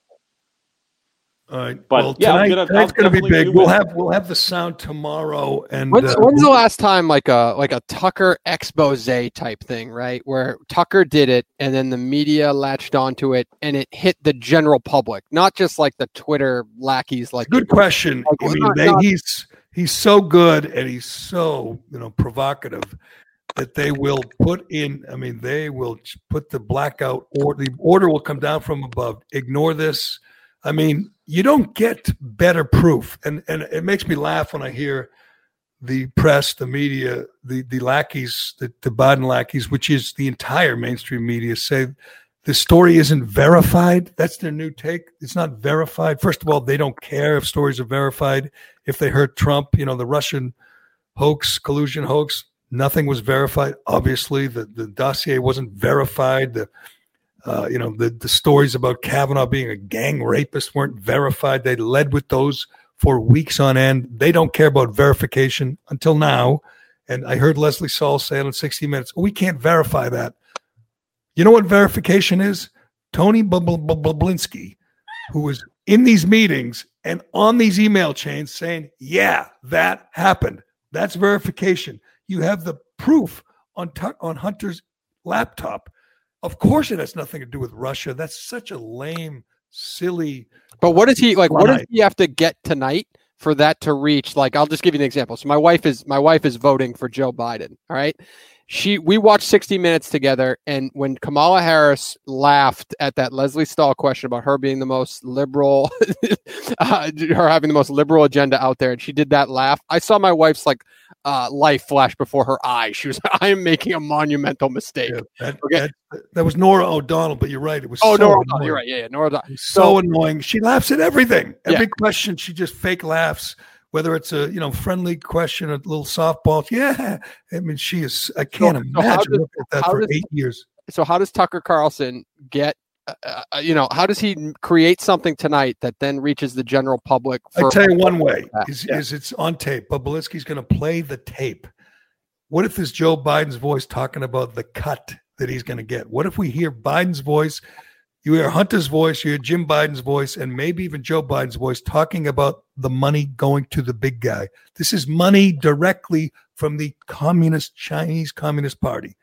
All right. But well, yeah, tonight, gonna, tonight's going to be big. We'll have we'll have the sound tomorrow. And when's, uh, when's, the last time like a like a Tucker expose type thing, right? Where Tucker did it, and then the media latched onto it, and it hit the general public, not just like the Twitter lackeys. Like good question. Like, I mean, not, they, not, he's he's so good and he's so you know provocative that they will put in i mean they will put the blackout or the order will come down from above. Ignore this. I mean you don't get better proof. And and it makes me laugh when i hear the press the media the the lackeys the, the biden lackeys which is the entire mainstream media say the story isn't verified. That's their new take. It's not verified. First of all they don't care if stories are verified. If they hurt trump you know the russian hoax collusion hoax Nothing was verified. Obviously, the, the dossier wasn't verified. The uh, you know the, the stories about Kavanaugh being a gang rapist weren't verified. They led with those for weeks on end. They don't care about verification until now. And I heard Lesley Stahl say in 60 Minutes. We can't verify that. You know what verification is? Tony Bobulinski, who was in these meetings and on these email chains saying, yeah, that happened. That's verification. You have the proof on on Hunter's laptop. Of course, it has nothing to do with Russia. That's such a lame, silly. But what does he like? What does he have to get tonight for that to reach? Like, I'll just give you an example. So my wife is my wife is voting for Joe Biden. All right, she we watched 60 minutes together and when kamala harris laughed at that leslie stahl question about her being the most liberal uh, her having the most liberal agenda out there and she did that laugh i saw my wife's like uh, life flash before her eyes she was i am making a monumental mistake yeah, that, okay? that, that, was norah o'donnell but you're right it was oh so norah o'donnell you're right yeah, yeah o'donnell. so, so, annoying she laughs at everything every yeah. question she just fake laughs whether it's a you know friendly question, a little softball. Yeah, I mean, she is. I can't so, imagine so does, that for does, eight years. So how does Tucker Carlson get? Uh, uh, you know, how does he create something tonight that then reaches the general public? I tell you one way is, yeah. is it's on tape. But Bobulinski's going to play the tape. What if this Joe Biden's voice talking about the cut that he's going to get? What if we hear Biden's voice you hear Hunter's voice, you hear Jim Biden's voice, and maybe even Joe Biden's voice talking about the money going to the big guy. This is money directly from the communist Chinese Communist Party.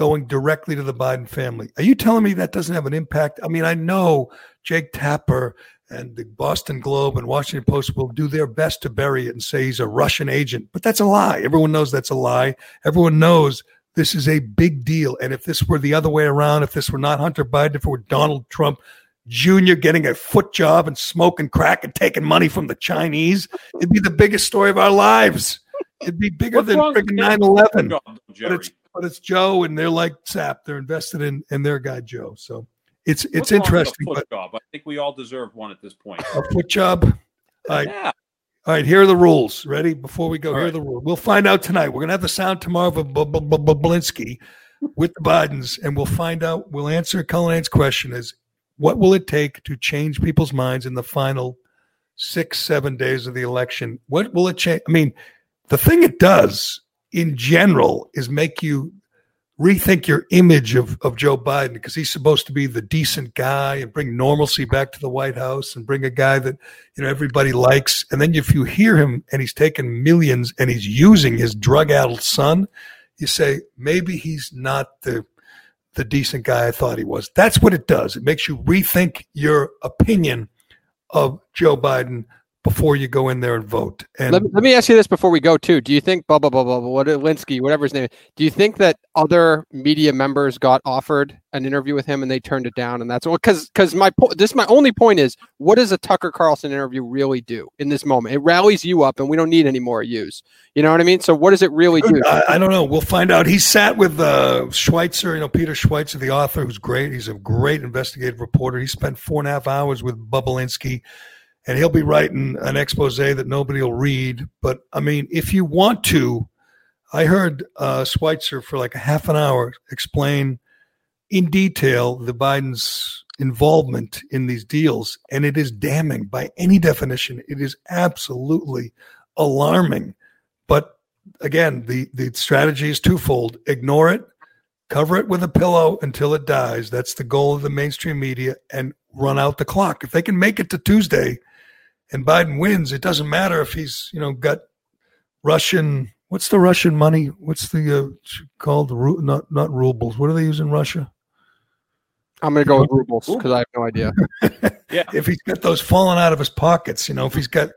going directly to the Biden family. Are you telling me that doesn't have an impact? I mean, I know Jake Tapper and the Boston Globe and Washington Post will do their best to bury it and say he's a Russian agent, but that's a lie. Everyone knows that's a lie. Everyone knows this is a big deal. And if this were the other way around, if this were not Hunter Biden, if it were Donald Trump Jr. getting a foot job and smoking crack and taking money from the Chinese, it'd be the biggest story of our lives. It'd be bigger What's than freaking 9 11. But it's, but it's Joe, and they're like Sap. They're invested in, in their guy, Joe. So it's it's What's interesting. foot but, job? I think we all deserve one at this point. A foot job? Right. Yeah. All right, here are the rules. Ready? Before we go, all here right. are the rules. We'll find out tonight. We're going to have the sound tomorrow of Bobulinski with the Bidens, and we'll find out. We'll answer Cullinane's question is what will it take to change people's minds in the final six, seven days of the election? What will it change? I mean, the thing it does in general is make you rethink your image of, of Joe Biden because he's supposed to be the decent guy and bring normalcy back to the White House and bring a guy that you know everybody likes. And then if you hear him and he's taking millions and he's using his drug-addled son, you say maybe he's not the the decent guy I thought he was. That's what it does. It makes you rethink your opinion of Joe Biden before you go in there and vote. And let me, let me ask you this before we go too. Do you think blah blah blah blah what Linsky, whatever his name is, do you think that other media members got offered an interview with him and they turned it down and that's all because because my po- this my only point is what does a Tucker Carlson interview really do in this moment? It rallies you up and we don't need any more use. You know what I mean? So what does it really do? I, I don't know. We'll find out. He sat with uh, Schweizer, you know, Peter Schweizer, the author, who's great. He's a great investigative reporter. He spent four and a half hours with Bobulinski and he'll be writing an expose that nobody will read. But I mean, if you want to, I heard uh, Schweizer for like a half an hour explain in detail the Biden's involvement in these deals, and it is damning by any definition. It is absolutely alarming. But again, the the strategy is twofold: ignore it, cover it with a pillow until it dies. That's the goal of the mainstream media, and run out the clock. If they can make it to Tuesday and Biden wins, it doesn't matter if he's you know got Russian. What's the Russian money? What's the uh, called? Not not rubles. What do they use in Russia? I'm going to go with rubles because I have no idea. yeah. If he's got those falling out of his pockets, you know, if he's got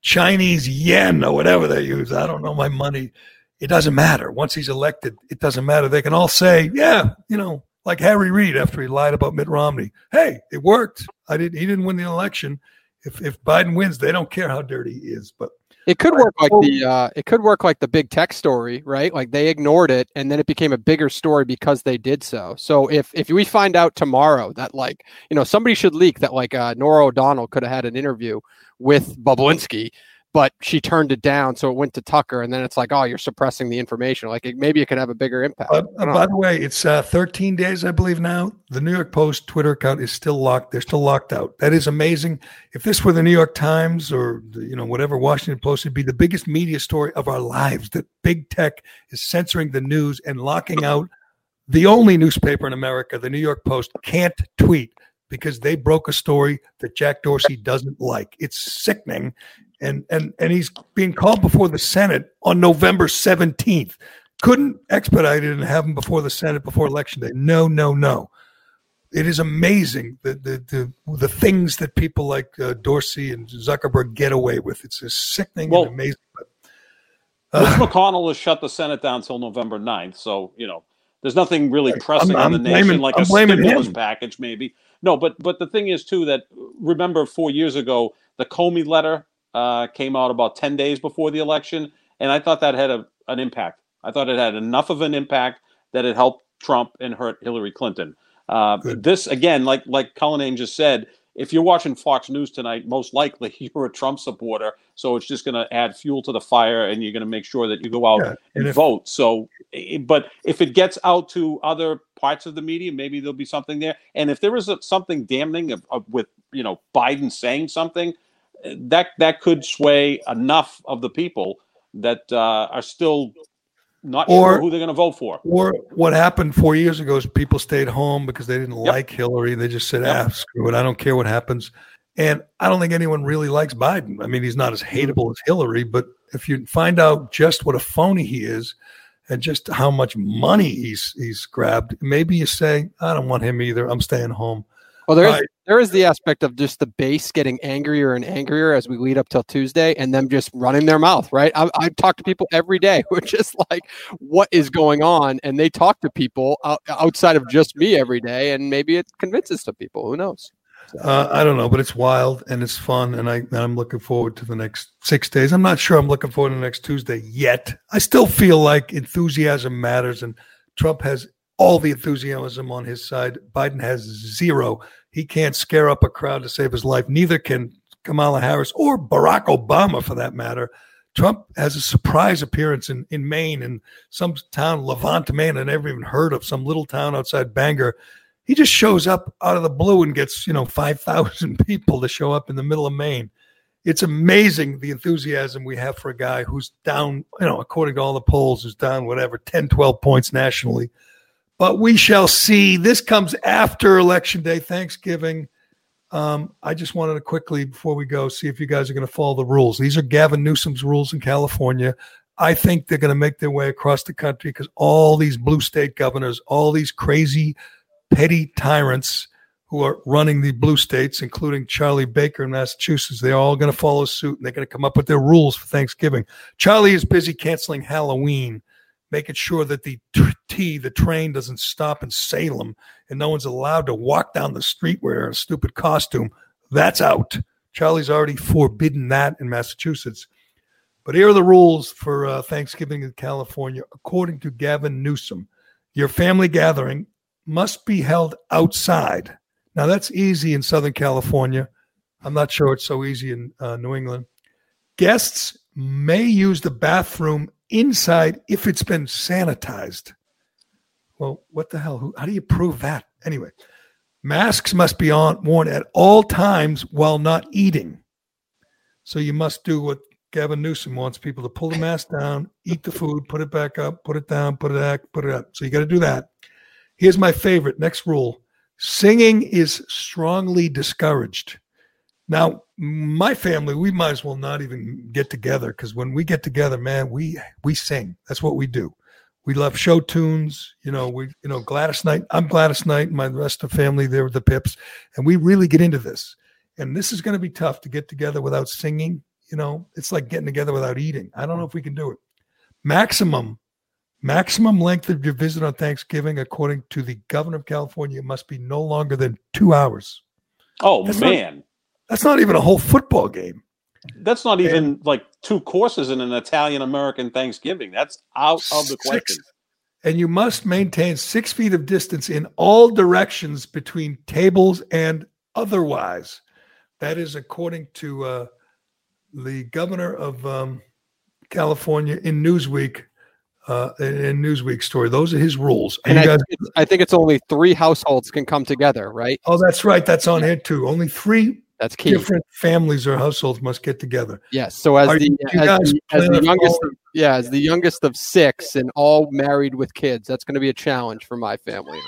Chinese yen or whatever they use, I don't know my money. It doesn't matter. Once he's elected, it doesn't matter. They can all say, yeah, you know, like Harry Reid after he lied about Mitt Romney. Hey, it worked. I didn't. He didn't win the election if if Biden wins, they don't care how dirty he is. But it could work like the uh, it could work like the big tech story, right? Like they ignored it, and then it became a bigger story because they did so. So if if we find out tomorrow that like you know somebody should leak that like uh, Norah O'Donnell could have had an interview with Bobulinski, but she turned it down, so it went to Tucker, and then it's like, oh, you're suppressing the information. Like it, maybe it could have a bigger impact. Uh, by the way, it's uh, 13 days, I believe now. The New York Post Twitter account is still locked. They're still locked out. That is amazing. If this were the New York Times or the, you know whatever Washington Post, it'd be the biggest media story of our lives. That big tech is censoring the news and locking out the only newspaper in America, the New York Post, can't tweet because they broke a story that Jack Dorsey doesn't like. It's sickening and and and he's being called before the Senate on November 17th. Couldn't expedite it and have him before the Senate before election day. No, no, no. It is amazing the the the, the things that people like uh, Dorsey and Zuckerberg get away with. It's just sickening well, and amazing. But, uh, Mitch McConnell has shut the Senate down until November 9th, so you know there's nothing really pressing I'm, I'm on the blaming, nation like I'm a stimulus him. package, maybe. No, but but the thing is too that remember four years ago the Comey letter uh, came out about 10 days before the election, and I thought that had a, an impact. I thought it had enough of an impact that it helped Trump and hurt Hillary Clinton. Uh, this again, like like Cullinane just said, if you're watching Fox News tonight, most likely you're a Trump supporter. So it's just going to add fuel to the fire, and you're going to make sure that you go out yeah, and, and if, vote. So, but if it gets out to other parts of the media, maybe there'll be something there. And if there is a, something damning of, of, with you know Biden saying something, that that could sway enough of the people that uh, are still not or, sure who they're going to vote for. Or what happened four years ago is people stayed home because they didn't yep. like Hillary. They just said, yep. "Ah, screw it, I don't care what happens." And I don't think anyone really likes Biden. I mean, he's not as hateable as Hillary, but if you find out just what a phony he is, and just how much money he's he's grabbed. Maybe you say, I don't want him either. I'm staying home. Well, there is right. there is the aspect of just the base getting angrier and angrier as we lead up till Tuesday, and them just running their mouth. Right? I, I talk to people every day who are just like, "What is going on?" And they talk to people outside of just me every day, and maybe it convinces some people. Who knows? Uh, I don't know, but it's wild and it's fun, and I and I'm looking forward to the next six days. I'm not sure I'm looking forward to the next Tuesday yet. I still feel like enthusiasm matters, and Trump has all the enthusiasm on his side. Biden has zero. He can't scare up a crowd to save his life. Neither can Kamala Harris or Barack Obama, for that matter. Trump has a surprise appearance in, in Maine, in some town, Levant, Maine, I never even heard of, some little town outside Bangor he just shows up out of the blue and gets, you know, 5,000 people to show up in the middle of Maine. It's amazing the enthusiasm we have for a guy who's down, you know, according to all the polls, is down whatever, 10, 12 points nationally. But we shall see. This comes after Election Day, Thanksgiving. Um, I just wanted to quickly, before we go, see if you guys are going to follow the rules. These are Gavin Newsom's rules in California. I think they're going to make their way across the country because all these blue state governors, all these crazy petty tyrants who are running the blue states, including Charlie Baker in Massachusetts. They're all going to follow suit and they're going to come up with their rules for Thanksgiving. Charlie is busy canceling Halloween, making sure that the T, the train, doesn't stop in Salem and no one's allowed to walk down the street wearing a stupid costume. That's out. Charlie's already forbidden that in Massachusetts. But here are the rules for uh, Thanksgiving in California, according to Gavin Newsom. Your family gathering must be held outside. Now, that's easy in Southern California. I'm not sure it's so easy in uh, New England. Guests may use the bathroom inside if it's been sanitized. Well, what the hell? how do you prove that? Anyway, masks must be on worn at all times while not eating. So you must do what Gavin Newsom wants people to pull the mask down, eat the food, put it back up, put it down, put it back, put it up. So you got to do that. Here's my favorite. Next rule singing is strongly discouraged. Now, my family, we might as well not even get together because when we get together, man, we we sing. That's what we do. We love show tunes. You know, we you know Gladys Knight. I'm Gladys Knight. And my rest of the family, they're the Pips, and we really get into this. And this is going to be tough to get together without singing. You know, it's like getting together without eating. I don't know if we can do it. Maximum Maximum length of your visit on Thanksgiving, according to the governor of California, must be no longer than two hours. Oh that's man, not, that's not even a whole football game. That's not even and, like two courses in an Italian American Thanksgiving. That's out of the question. And you must maintain six feet of distance in all directions between tables and otherwise. That is according to uh, the governor of um, California in Newsweek uh, in Newsweek story. Those are his rules. And, and I, guys, think I, think it's only three households can come together, right? Oh, that's right. That's on here too. Only three. That's key. Different families or households must get together. Yes. So as, the, as, the, as the youngest, of, yeah, as the youngest of six, and all married with kids, that's going to be a challenge for my family.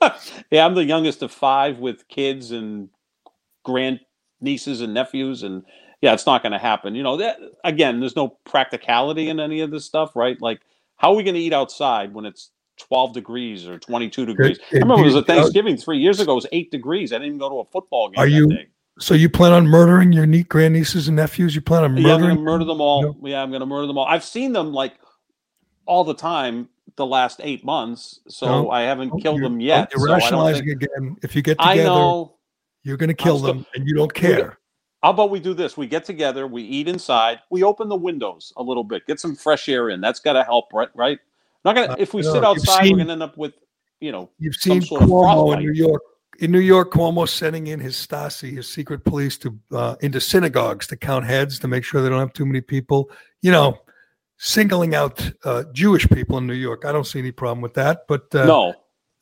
So. yeah, I'm the youngest of five with kids and grand nieces and nephews, and yeah, it's not going to happen. You know, that again, there's no practicality in any of this stuff, right? Like, how are we going to eat outside when it's 12 degrees or 22 degrees? It, it, I remember it was a Thanksgiving three years ago. It was eight degrees. I didn't even go to a football game. Are you? Day. So you plan on murdering your neat grandnieces and nephews? You plan on murdering? Yeah, I'm going to murder them all. No. Yeah, I'm going to murder them all. I've seen them like all the time the last eight months, so no. I haven't killed them yet. You're so rationalizing think... again. If you get together, I know, you're going to kill them, and you don't care. How about we do this? We get together, we eat inside, we open the windows a little bit, get some fresh air in. That's got to help, right? Right? Not gonna. Uh, if we sit outside, seen, we're gonna end up with, you know, you've seen Cuomo in New York. In New York, Cuomo sending in his Stasi, his secret police, to uh, into synagogues to count heads to make sure they don't have too many people. You know, singling out uh, Jewish people in New York. I don't see any problem with that. But uh, no,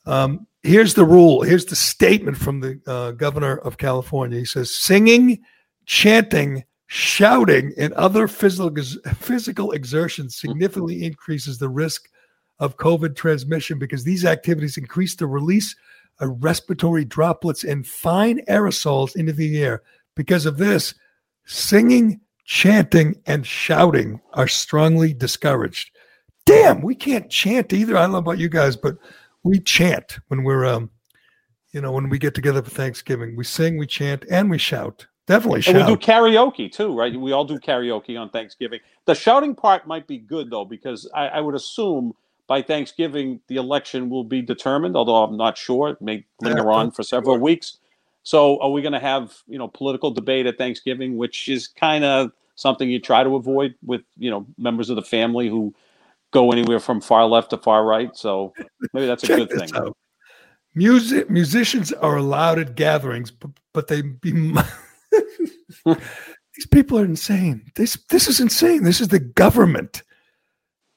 um, here's the rule. Here's the statement from the uh, governor of California. He says, "Singing chanting, shouting, and other physical, physical exertion significantly increases the risk of COVID transmission because these activities increase the release respiratory droplets and fine aerosols into the air. Because of this, singing, chanting, and shouting are strongly discouraged. damn, we can't chant either. I don't know about you guys, but we chant when we're um, you know, when we get together for Thanksgiving. We sing, we chant, and we shout. Definitely shout. And we do karaoke too, right? We all do karaoke on Thanksgiving. The shouting part might be good though, because I, I would assume by Thanksgiving the election will be determined. Although I'm not sure, it may linger yeah, on for several weeks. So, are we going to have you know political debate at Thanksgiving, which is kind of something you try to avoid with you know members of the family who go anywhere from far left to far right. So maybe that's a good thing. Out. Music musicians are allowed at gatherings, but, but they be these people are insane. This this is insane. This is the government.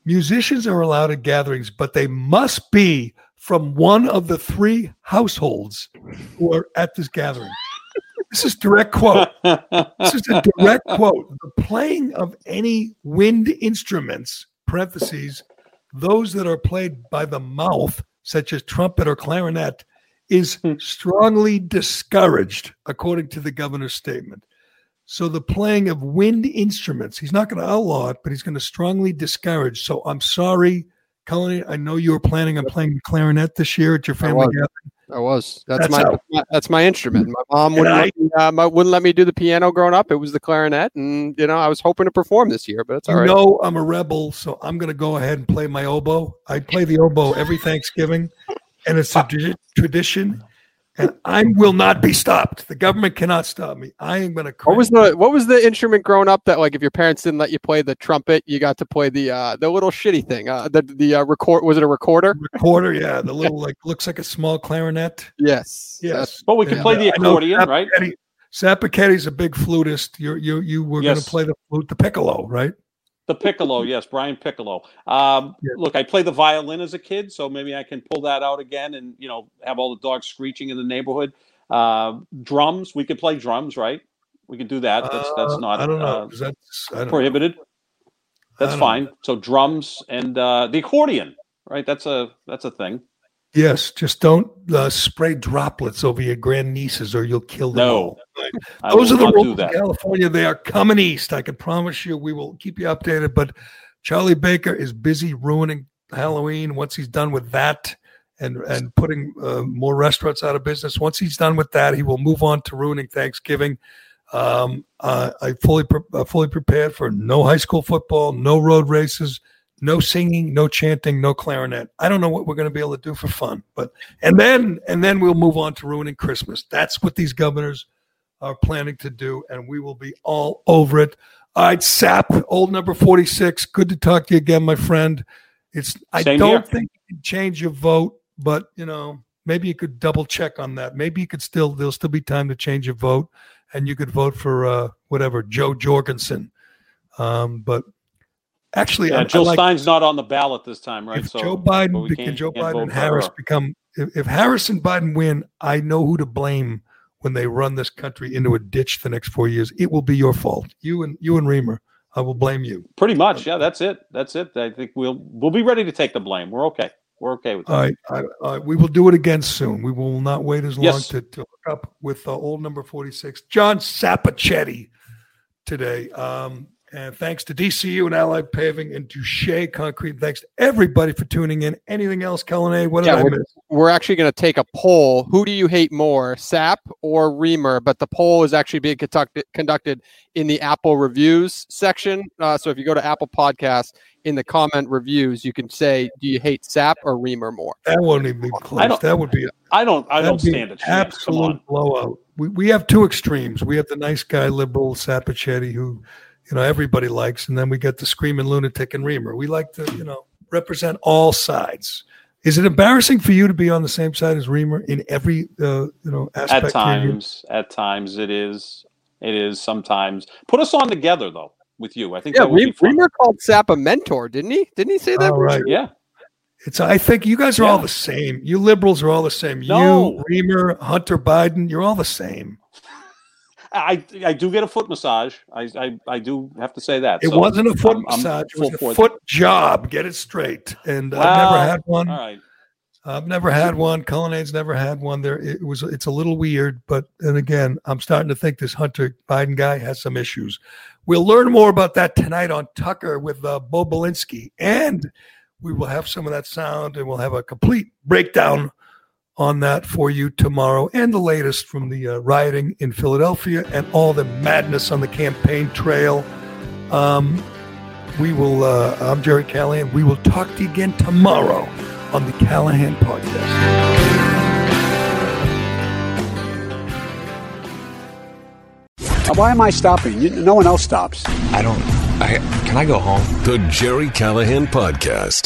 Musicians are allowed at gatherings, but they must be from one of the three households who are at this gathering. This is direct quote. This is a direct quote. The playing of any wind instruments, parentheses, those that are played by the mouth, such as trumpet or clarinet, is strongly discouraged, according to the governor's statement. So the playing of wind instruments, he's not going to outlaw it, but he's going to strongly discourage. So I'm sorry, Cullen. I know you were planning on playing the clarinet this year at your family gathering. I was. That's, that's my, that's my instrument. My mom wouldn't, I, let me, uh, wouldn't let me do the piano growing up. It was the clarinet, and you know I was hoping to perform this year, but it's all you right. know I'm a rebel, so I'm going to go ahead and play my oboe. I play the oboe every Thanksgiving, and it's a tradition and I will not be stopped. The government cannot stop me. I am going to. What was the What was the instrument growing up that like if your parents didn't let you play the trumpet, you got to play the uh, the little shitty thing, uh, the the uh, record was it a recorder? Recorder, yeah, the little like looks like a small clarinet. Yes, yes. But we can play the accordion, right? Sapachetti's a big flutist. You you you were yes. going to play the flute, the piccolo, right? The piccolo, yes, Brian Piccolo. Um, yeah. Look, I played the violin as a kid, so maybe I can pull that out again and you know have all the dogs screeching in the neighborhood. Uh, drums, we could play drums, right? We could do that. That's that's uh, not I don't know. Uh, that's don't prohibited. Know. That's fine. Know. So drums and uh, the accordion, right? That's a that's a thing. Yes, just don't uh, spray droplets over your grandnieces, or you'll kill them. No, those are the rules in California. They are coming east. I can promise you. We will keep you updated. But Charlie Baker is busy ruining Halloween. Once he's done with that, and and putting uh, more restaurants out of business. Once he's done with that, he will move on to ruining Thanksgiving. Um, uh, I fully pre- uh, fully prepared for no high school football, no road races no singing, no chanting, no clarinet. I don't know what we're going to be able to do for fun, but and then and then we'll move on to ruining Christmas. That's what these governors are planning to do, and we will be all over it. All right, Sap, old number forty six. Good to talk to you again, my friend. It's I don't here. think you can change your vote, but you know maybe you could double check on that. Maybe you could still there'll still be time to change your vote, and you could vote for uh, whatever Jo Jorgensen. Um, but Actually, yeah, I, Jill I like, Stein's not on the ballot this time, right? If so Joe Biden, can Joe Biden and Harris become, if, if Harris and Biden win, I know who to blame when they run this country into a ditch the next four years. It will be your fault. You and you and Reimer. I will blame you. Pretty much, yeah. That's it. That's it. I think we'll we'll be ready to take the blame. We're okay. We're okay with that. All right, all right, all right. We will do it again soon. We will not wait as long yes. to, to hook up with uh, old number forty six, John Sapachetti, today. Um, and thanks to DCU and Allied Paving and to Shea Concrete. Thanks to everybody for tuning in. Anything else, Cullinane? What did yeah, I we're, miss? We're actually going to take a poll. Who do you hate more, Sap or Reimer? But the poll is actually being conducted, conducted in the Apple reviews section. Uh, so if you go to Apple Podcasts, in the comment reviews, you can say, "Do you hate Sap or Reimer more?" That won't even be close. That would be. I don't. I don't stand a chance. Absolute blowout. We we have two extremes. We have the nice guy liberal Sapachetti who you know everybody likes, and then we get the screaming lunatic and Reimer. We like to you know represent all sides. Is it embarrassing for you to be on the same side as Reimer in every uh, you know aspect? At times, at times it is. It is sometimes. Put us on together though with you. I think yeah. Reimer called Sap a mentor, didn't he? Didn't he say that? Oh, right. Yeah. It's. I think you guys are yeah. all the same. You liberals are all the same. No. You, Reimer, Hunter Biden, you're all the same. I I do get a foot massage. I I, I do have to say that. It so wasn't a foot I'm, massage. I'm it was a foot job. Get it straight. And well, I've never had one. All right. I've never had one. Cullinane's never had one. There, it was. It's a little weird, but and again, I'm starting to think this Hunter Biden guy has some issues. We'll learn more about that tonight on Tucker with uh, Bobulinski, and we will have some of that sound and we'll have a complete breakdown on that for you tomorrow and the latest from the uh, rioting in Philadelphia and all the madness on the campaign trail. Um, we will, uh, I'm Gerry Callahan. We will talk to you again tomorrow on the Callahan Podcast. Why am I stopping? No one else stops. I don't. I can I go home? The Gerry Callahan Podcast.